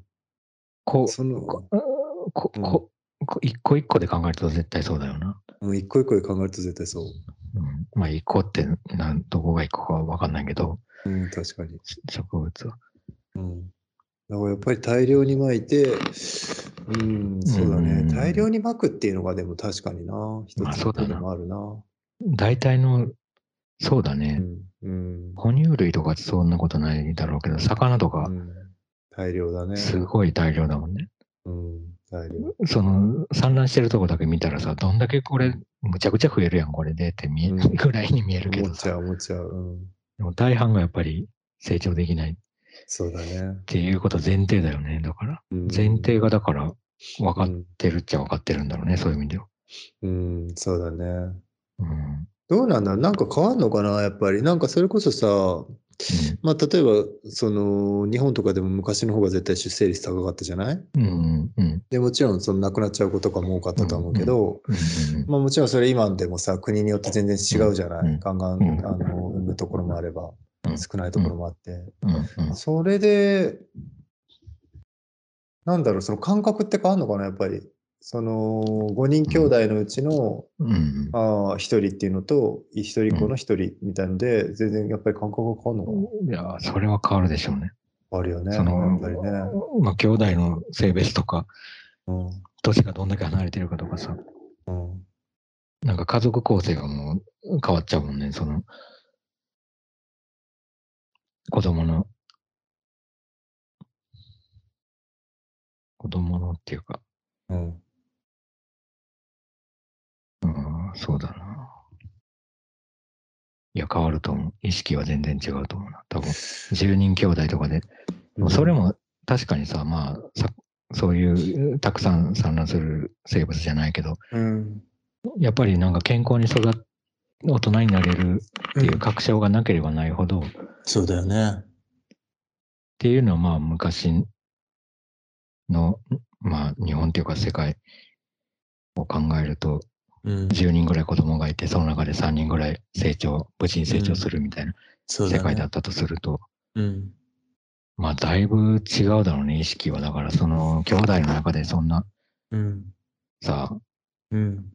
こう、その、こ、こ、うんこ、こ一個一個で考えると絶対そうだよな。うん一個一個で考えると絶対そう。うん、まあ一個ってなんどこが一個かわかんないけど、うん、確かに。植物は。うん。だからやっぱり大量に撒いて、うん、そうだね。うん大量に撒くっていうのがでも確かにな。一つの手まあそうだなでもあるな。大体の、そうだうね。ん。うん。哺乳類とかそんなことないだろうけど、魚とかうん大量だね。すごい大量だもんね。うん。大量。その産卵してるとこだけ見たらさ、どんだけこれ、むちゃくちゃ増えるやん、これでって見え、うん (laughs) ぐらいに見えるけどさ。思っちゃう、思っちゃう。うん。でも大半がやっぱり成長できないっそうだね。ていうこと前提だよね。だから、うん前提がだから分かっうんてるっちゃ分かってるんだろうね、そういう意味では。うん、そうだね。うん。どうなんだ？なんか変わんのかな？やっぱり。なんかそれこそさ、まあ例えば、その、日本とかでも昔の方が絶対出生率高かったじゃない？うん。うん。うん。で、もちろんその亡くなっちゃう子とかも多かったと思うけど、うん。まあもちろんそれ今でもさ、国によって全然違うじゃない、うんガンガン、うんあの、産むところもあれば、うん少ないところもあって。それで、なんだろう、その感覚って変わんのかな、やっぱり。その、5人兄弟のうちの、うん。ああ、1人っていうのと、1人子の1人みたいので、全然やっぱり感覚が変わんのかないや、それは変わるでしょうね。あるよね、やそのっぱりね。まあ、兄弟の性別とか、うん。年がどんだけ離れてるかとかさ、うん。なんか家族構成がもう変わっちゃうもんね、その、子供の、子供のっていうか、うん。うん、そうだな。いや、変わると思う。意識は全然違うと思うな。多分、10人兄弟とかで。うんそれも確かにさ、まあ、さそういうたくさん産卵する生物じゃないけど、うん。やっぱりなんか健康に育っ大人になれるっていう確証がなければないほど、っそうだよね。ていうのはまあ昔の、まあ日本っていうか世界を考えると、うん。10人ぐらい子供がいて、その中で3人ぐらい成長、無事に成長するみたいな。世界だったとすると、うん。まあ、だいぶ違うだろうね、意識は。だから、その、兄弟の中でそんな、うん。さ、うん。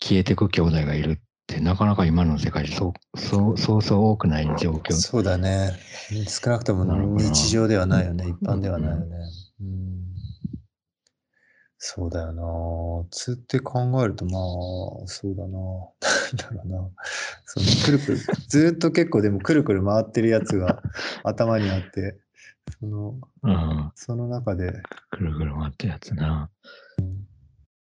消えてく兄弟がいるって、なかなか今の世界でそう、そう、そうそう多くない状況。そうだね。少なくとも日常ではないよね。一般ではないようね。うん。そうだよな。つって考えると、まあ、そうだな。(laughs) なんだろうな。そのくるくる、ずっと結構でもくるくる回ってるやつが (laughs) 頭にあって、その、うん。その中で、くるくる回ってるやつな。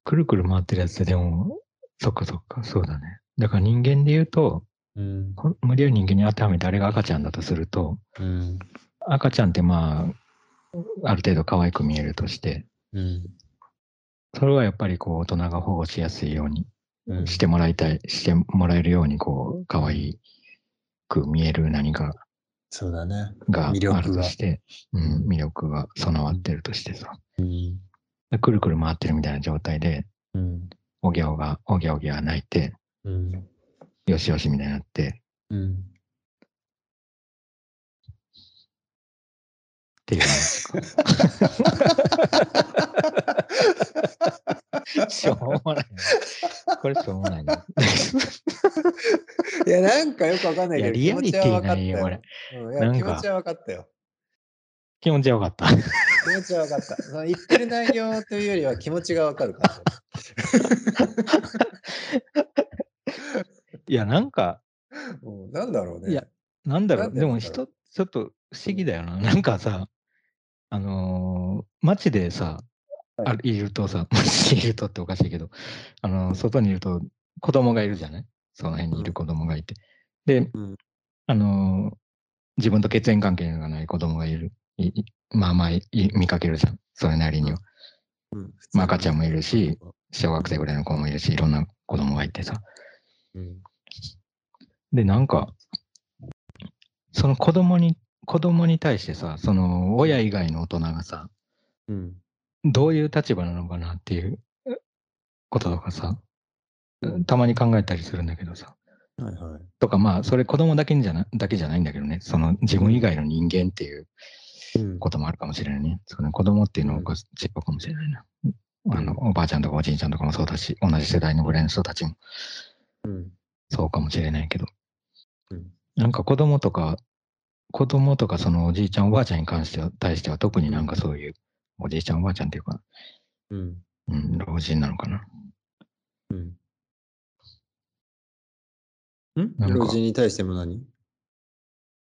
くるくる回ってるやつでも、そっかそっか、そうだね。だから人間で言うと、うん。こ無理やり人間に当てはめてあれが赤ちゃんだとすると、うん。赤ちゃんってまあ、ある程度可愛く見えるとして、うん。それはやっぱりこう大人が保護しやすいようにうん。してもらいたい、してもらえるようにこう可愛く見える何かそうだね。があるとして、うん、魅力が備わってるとしてさ、うん。でくるくる回ってるみたいな状態で、うん。おぎゃおが、おぎゃおぎゃ泣いて、うん。よしよしみたいになって、うん。っていう。しょうもないな。これしょうもないな。(laughs) いや、なんかよくわかんないいや、けど、リアリティないよ、こ気持れ。ちは分かったよ。うん気持ちは分かったよ。気持ちよかった。気持ちは分かった。その言ってる内容というよりは気持ちが分かるから。(laughs) いや、なんか、うんなんだろうね。いやなんだろう、なんででも人、ちょっと不思議だよな。(laughs) なんかさ、あのー街でさ、はいあいるとさ、(laughs) 街にいるとっておかしいけど、あのー外にいると子供がいるじゃない？その辺にいる子供がいて。で、うんあのー自分と血縁関係がない子供がいる。いいまあまあい見かけるじゃん。それなりには。うんまあ赤ちゃんもいるし、小学生ぐらいの子もいるし、いろんな子供がいてさ。うんで、なんか、その子供に、子供に対してさ、その親以外の大人がさ、うんどういう立場なのかなっていうこととかさ、たまに考えたりするんだけどさ。はいはい。とかまあ、それ子供だけにじゃなだけじゃないんだけどね、その自分以外の人間っていううんこともあるかもしれないね。その子供っていうのうんが違うかもしれないな。あの、おばあちゃんとかおじいちゃんとかもそうだし、同じ世代のぐらいの人たちもうん。そうかもしれないけど、うん。なんか子供とか、子供とかそのおじいちゃんおばあちゃんに関しては、対しては特になんかそういう、おじいちゃんおばあちゃんっていうか、うん。うん、老人なのかな。うん。ん？老人に対しても何？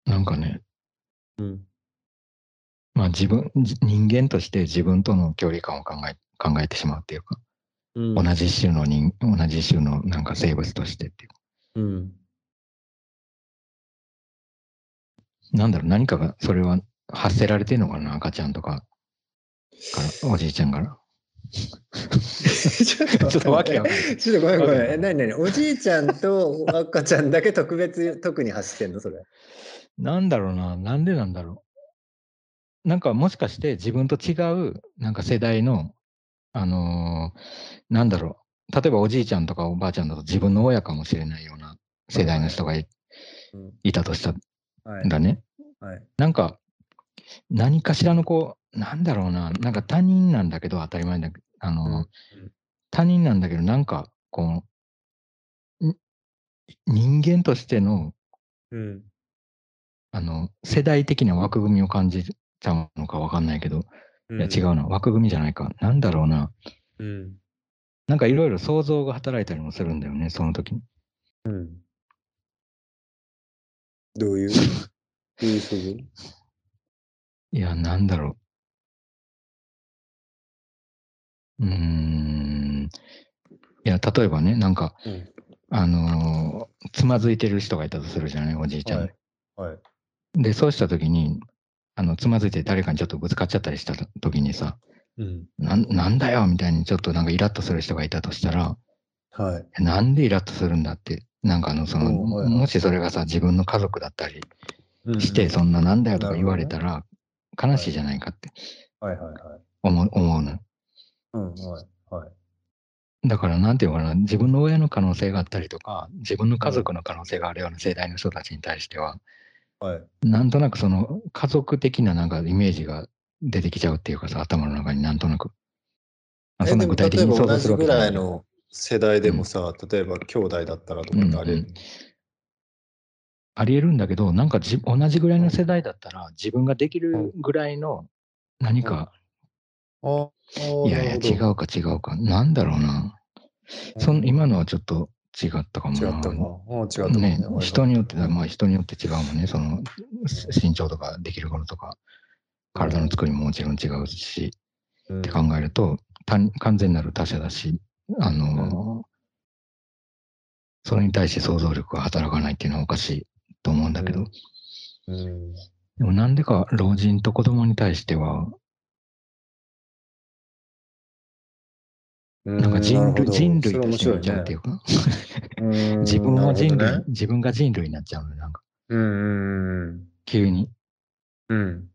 なんかね、うん。まあ自分、じ人間として自分との距離感を考え、考えてしまうっていうか、うん同じ種の人、同じ種のなんか生物としてっていうか、うんなんだろう、何かが、それは発せられてるのかな、赤ちゃんとかから、おじいちゃんから。(laughs) ちょっとちょっとわけ。ちょっとごめんごめん。なになにおじいちゃんと赤ちゃんだけ特別、(laughs) 特に発してんのそれ。なんだろうな、なんでなんだろう。なんかもしかして自分と違う、なんか世代の、あのーなんだろう。例えばおじいちゃんとかおばあちゃんだと自分の親かもしれないような世代の人がい,、うんたとしたはいん。だね。はい。なんか、何かしらのこう、なんだろうな、なんか他人なんだけど当たり前だけど、あのーうんうん他人なんだけど、なんか、こう、ん人間としての、うん。あの、世代的な枠組みを感じちゃうのかわかんないけど、いや違うな、枠組みじゃないか。なんだろうな。うん。なんかいろいろ想像が働いたりもするんだよね、その時に。うん。どういう、(laughs) どういう想像？いや、なんだろう。うーん。いや、例えばね、なんか、うん。あのーつまずいてる人がいたとするじゃない、おじいちゃん。はい。はい。で、そうした時に、あの、つまずいて誰かにちょっとぶつかっちゃったりした時にさ、うん。なんなんだよみたいにちょっとなんかイラッとする人がいたとしたら、はい。なんでイラッとするんだって、なんかあの、その、もしそれがさ、自分の家族だったりうんして、そんななんだよとか言われたら、悲しいじゃないかってはいはいはい。思う思うの。うん。はい。はい。だから、なんていうのかな、自分の親の可能性があったりとか、自分の家族の可能性があるような世代の人たちに対しては、はい。なんとなくその家族的ななんかイメージが出てきちゃうっていうかさ、頭の中になんとなく。あえそんな具体的に想像するわけぐじゃないらいの世代でもさ、例えば兄弟だったらとかってあれ、うんうんありえるんだけど、なんかじ同じぐらいの世代だったら、自分ができるぐらいの何か、あいやいや、違う。うか違うか、なんだろうな。そん今のはちょっと違ったかもな。違ったか。うん、違ったかもねね。人によって、まあ人によって違うもんね。その身長とかできることとか、体の作りももちろん違うし、うんって考えると、単完全なる他者だし、あの、それに対して想像力が働かないっていうのはおかしいと思うんだけど、うんでもなんでか老人と子供に対しては、なんか人類,、人類として見ちゃうっていうか、(laughs) 自分は人類、自分が人類になっちゃうのよなんか。うんうん急に。うん。うん。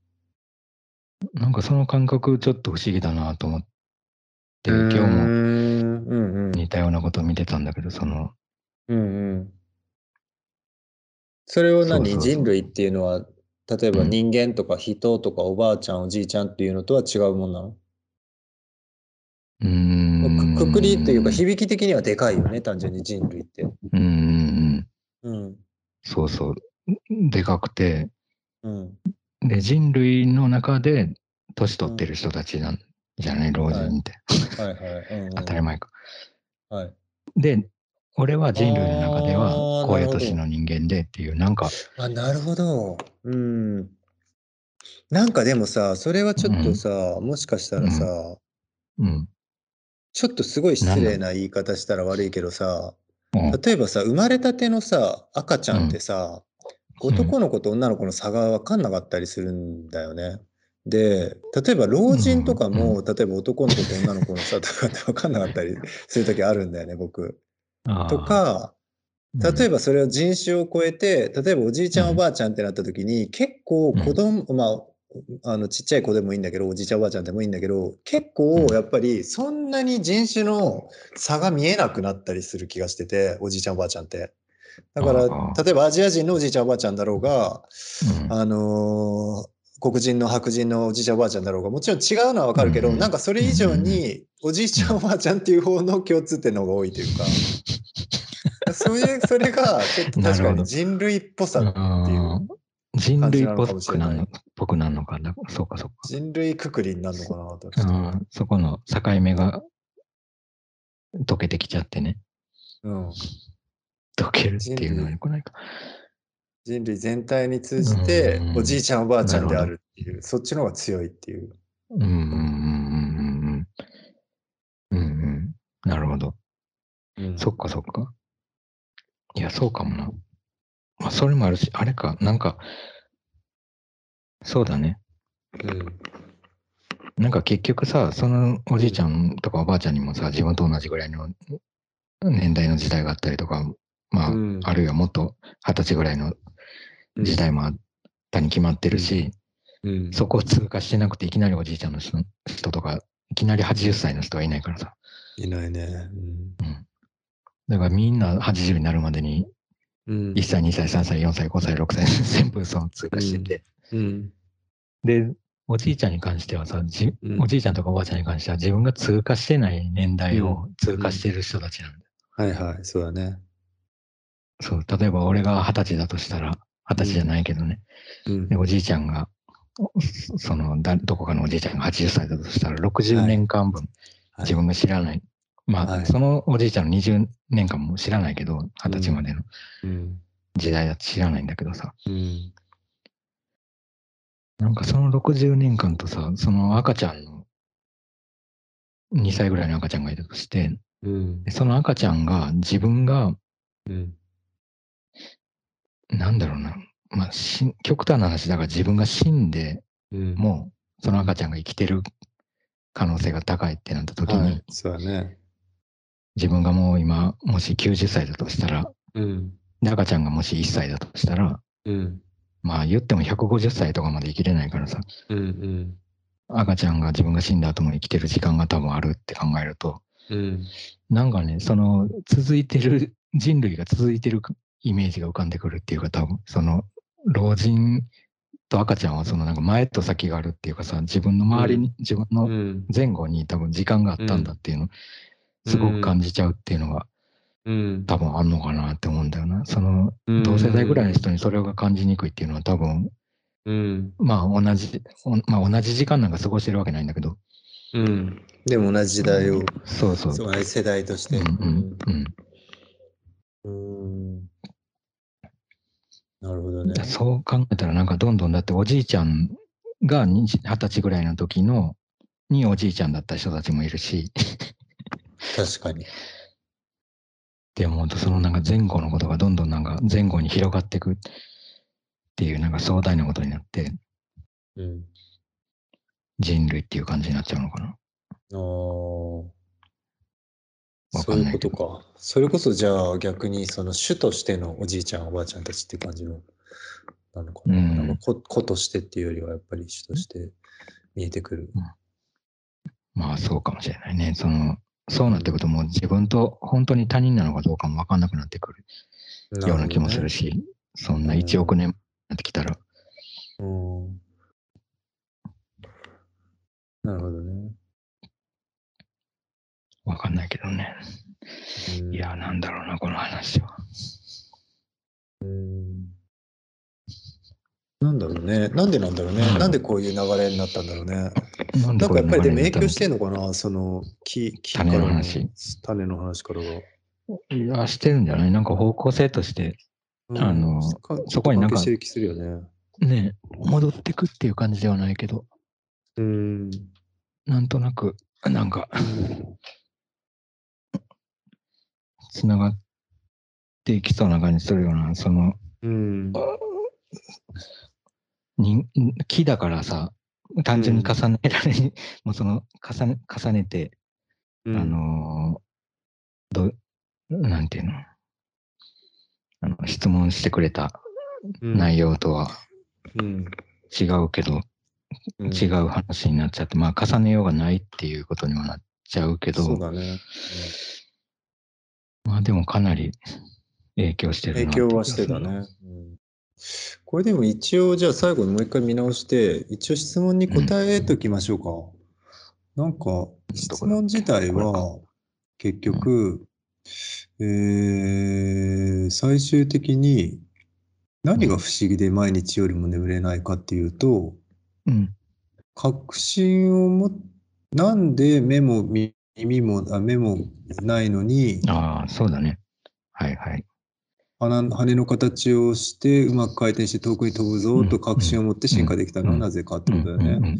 なんかその感覚ちょっと不思議だなと思って、今日も似たようなことを見てたんだけど、その、うんうん。それを何？人類っていうのは、例えばうん。人間とか人とかおばあちゃんおじいちゃんっていうのとは違うもんなの？うーん。くくくりというか響き的にはでかいよね、単純に人類って。うんうんうん。うん。そうそう。でかくて、うん。で、人類の中で年取ってる人たちなんじゃない、老人って。はいはい。うんうん当たり前か。はい。で、俺は人類の中であは、ーこういう年の人間でっていう、なんか、あ、なるほど。うん。なんかでもさ、それはちょっとさ、もしかしたらさ、うん。ちょっとすごい失礼な言い方したら悪いけどさ、うん。例えばさ、生まれたてのさ、赤ちゃんってさ、うん。男の子と女の子の差が分かんなかったりするんだよね。で、例えば老人とかも、う例えば男の子と女の子の差とかって分かんなかったりする時あるんだよね、僕。とか、例えば、ばそれを人種を超えて、例えばおじいちゃんうん。おばあちゃんってなった時に、結構子供、まあ、あのちっちゃい子でもいいんだけど、おじいちゃんおばあちゃんでもいいんだけど、結構やっぱりそんなに人種の差が見えなくなったりする気がしてて、おじいちゃんおばあちゃんって。だから例えばアジア人のおじいちゃんおばあちゃんだろうが、うん。あのー黒人の白人のおじいちゃんおばあちゃんだろうが、もちろん違うのはわかるけど、うんなんかそれ以上におじいちゃんおばあちゃんっていう方の共通点の方が多いというか、(laughs) そういう、それがちょっと確かに人類っぽさっていう。うん人類っぽくなるのぽくなるのかだそうかそうか。人類くくりになるのかな？うんそこの境目が溶けてきちゃってね。うん、溶けるっていうのはよくないか。人類全体に通じてうんおじいちゃんおばあちゃんであるっていう、そっちの方が強いっていう。うんうんうんうんうんうん。うんうん。なるほど。うんそっかそっか。いや、そうかもな。まあ、それもあるし、あれか、なんか、そうだね。うんなんか結局さ、そのおじいちゃんとかおばあちゃんにもさ、自分と同じぐらいの年代の時代があったりとか、まあ、うんあるいはもっと二十歳ぐらいの時代もあったに決まってるし、うんそこを通過してなくていきなりおじいちゃんの人人とか、いきなり80歳の人はいないからさ。いないね。だからみんな80になるまでにうん。1歳、2歳、3歳、4歳、5歳、6歳、全部その通過してて、うん。で、おじいちゃんに関してはさ、じうん。おじいちゃんとかおばあちゃんに関しては自分が通過してない年代を通過してる人たちなんだよ。はいはい、そうだね。そう、例えば俺が二十歳だとしたら、二十歳じゃないけどね、うん。でおじいちゃんが、そそのだ、どこかのおじいちゃんが80歳だとしたら、60年間分、はい。自分が知らない。まあ、はい。そのおじいちゃんの20年間も知らないけど、二十歳までのうん。時代だと知らないんだけどさ、うん。なんかその60年間とさ、その赤ちゃんの、2歳ぐらいの赤ちゃんがいたとして、うん。でその赤ちゃんが自分が、うん。なんだろうな、まあ、し極端な話だから自分が死んでうん。も、その赤ちゃんが生きてる可能性が高いってなった時に、はい、そうだね。自分がもう今、もし90歳だとしたら、うん。で赤ちゃんがもし1歳だとしたら、うん。まあ言っても150歳とかまで生きれないからさ、うんうん。赤ちゃんが自分が死んだ後も生きてる時間が多分あるって考えると、うん。なんかね、その続いてる、人類が続いてるイメージが浮かんでくるっていうか、多分その老人と赤ちゃんはそのなんか前と先があるっていうかさ、自分の周りに、う自分のうん。前後に多分時間があったんだっていうの、すごく感じちゃうっていうのがうん。多分あんのかなって思うんだよな。その同世代ぐらいの人にそれが感じにくいっていうのは多分、うん。まあ同じ、おまあ同じ時間なんか過ごしてるわけないんだけど、うん。でも同じ時代を、そうそう。そう世代として。うんうんうん。うん。なるほどね。そう考えたらなんかどんどんだっておじいちゃんが二十歳ぐらいの時のにおじいちゃんだった人たちもいるし、確かに。って思うとそのなんか前後のことがどんどんなんか前後に広がっていくっていうなんか壮大なことになってうん。人類っていう感じになっちゃうのかな。ああ。わそういうことか。それこそじゃあ逆にその主としてのおじいちゃんおばあちゃんたちって感じのなのかな。うんなんか子子としてっていうよりはやっぱり主として見えてくる。まあそうかもしれないね。そのそうなってくるともう自分と本当に他人なのかどうかも分かんなくなってくるような気もするし。し、そんな1億年になってきたら、うん。なるほどね。分かんないけどね。うんいや、なんだろうな、この話は。うんなんだろうね。なんでなんだろうね。なんでこういう流れになったんだろうね。なんなんかやっぱりでも影響してんんのかな？その木、木種の話。種の話からが。いや、してるんじゃない？なんか方向性として、うんあのかそこになんかするよね。ね、戻ってくっていう感じではないけど、うん。なんとなく、なんか、つながっていきそうな感じするような、その、うん。に木だからさ、単純に重ねられ、(laughs) もうその、重ね、重ねて、うんあ、のーど、なんていうの？あの、質問してくれた内容とはうん。違うけど、うん違う話になっちゃって、まあ重ねようがないっていうことにはなっちゃうけど、そうだね。まあでもかなり影響してる影なっていう気が響はしてた。ね。うんこれでも一応、じゃあ最後にもう一回見直して、一応質問に答えときましょうか。なんか、質問自体は、結局、えー最終的に何が不思議で毎日よりも眠れないかっていうと、うん。確信をも、なんで目も耳も、あ目もないのに、ああ、そうだね。はいはい。羽羽の形をしてうまく回転して遠くに飛ぶぞと確信を持って進化できたのはなぜかってことだよね。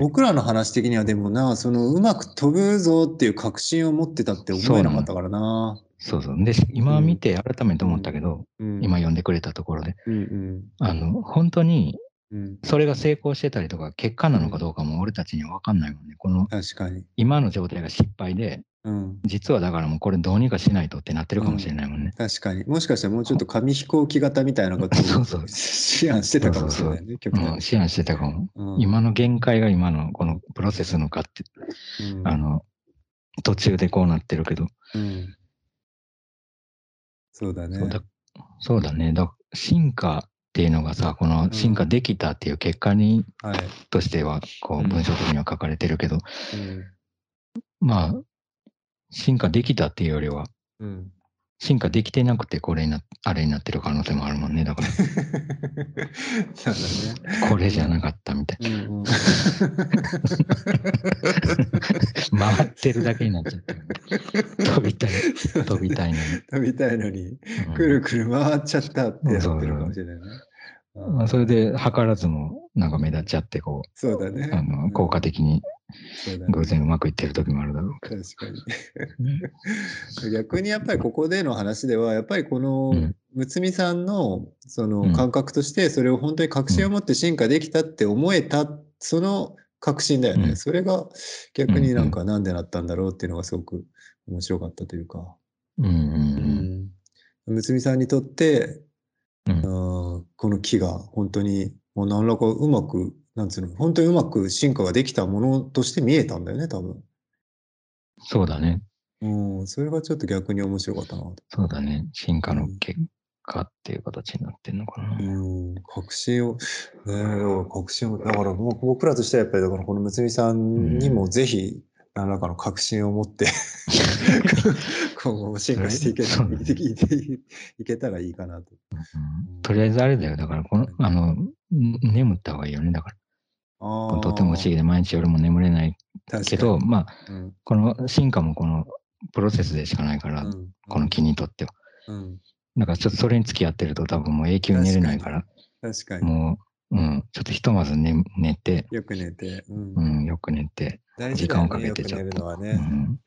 僕らの話的にはでもな、そのうまく飛ぶぞっていう確信を持ってたって思えなかったからな。そうそう。で、今見て改めて思ったけど、うん今読んでくれたところで、うんうんあの、本当にうん、それが成功してたりとか、結果なのかどうかも俺たちには分かんないもんね。この確かに。今の状態が失敗で、うん、実はだからもうこれどうにかしないとってなってるかもしれないもんね。確かに。もしかしたらもうちょっと紙飛行機型みたいなことそうそうを思案してたかもしれないね、極う思案してたかも。うん。今の限界が今のこのプロセスのかって、うん。あの、途中でこうなってるけど、うん。そうだね。そうだそうだね。だ進化っていうのがさ、この進化できたっていう結果に、はい。としては、こうん。う文章的には書かれてるけど、うん。まあ、進化できたっていうよりは、うん進化できてなくてこれにな、あれになってる可能性もあるもんね。だから、(laughs) そうだね。これじゃなかったみたいうんうんな。(laughs) 回ってるだけになっちゃってる。飛びたい、飛びたいのに。飛びたいのに、うんくるくる回っちゃったってやってるかもしれないね。まあ、それで、図らずも、なんか目立っちゃって、こう、そうだね。あの、効果的にそうだね偶然うまくいってる時もあるだろうけど。確かに。逆にやっぱりここでの話では、やっぱりこのうんむつみさんのそうのん感覚として、それを本当に確信を持って進化できたって思えた、その確信だよね。うんそれが逆になんかなんでなったんだろうっていうのがすごく面白かったというか。うんうんうんむつみさんにとって、うんこの木が本当にもう何らかうまく、なんつうの、本当にうまく進化ができたものとして見えたんだよね、多分。そうだね。うん、それがちょっと逆に面白かったなと。そうだね。進化の結かっていう形になってんのかな。うん、確信を、ねえ、確信を、だからもう僕らとしてはやっぱり、だからこのむつみさんにもぜひ、何らかの確信を持って今後も進化していけそういけいけいけたらいいかなと。うんとりあえずあれだよ。だから、この、あの、ん眠った方がいいよね。だから、とても不思議で毎日夜も眠れないけど、まあ、にうん。この進化もこのプロセスでしかないから、うん。この木にとっては。うん、だからちょっとそれに付き合ってると多分もう永久に寝れないから、確かに。もう、うん、ちょっとひとまず寝寝て、よく寝て、うん。うん、よく寝て、時間をかけてちょっと。ね。うん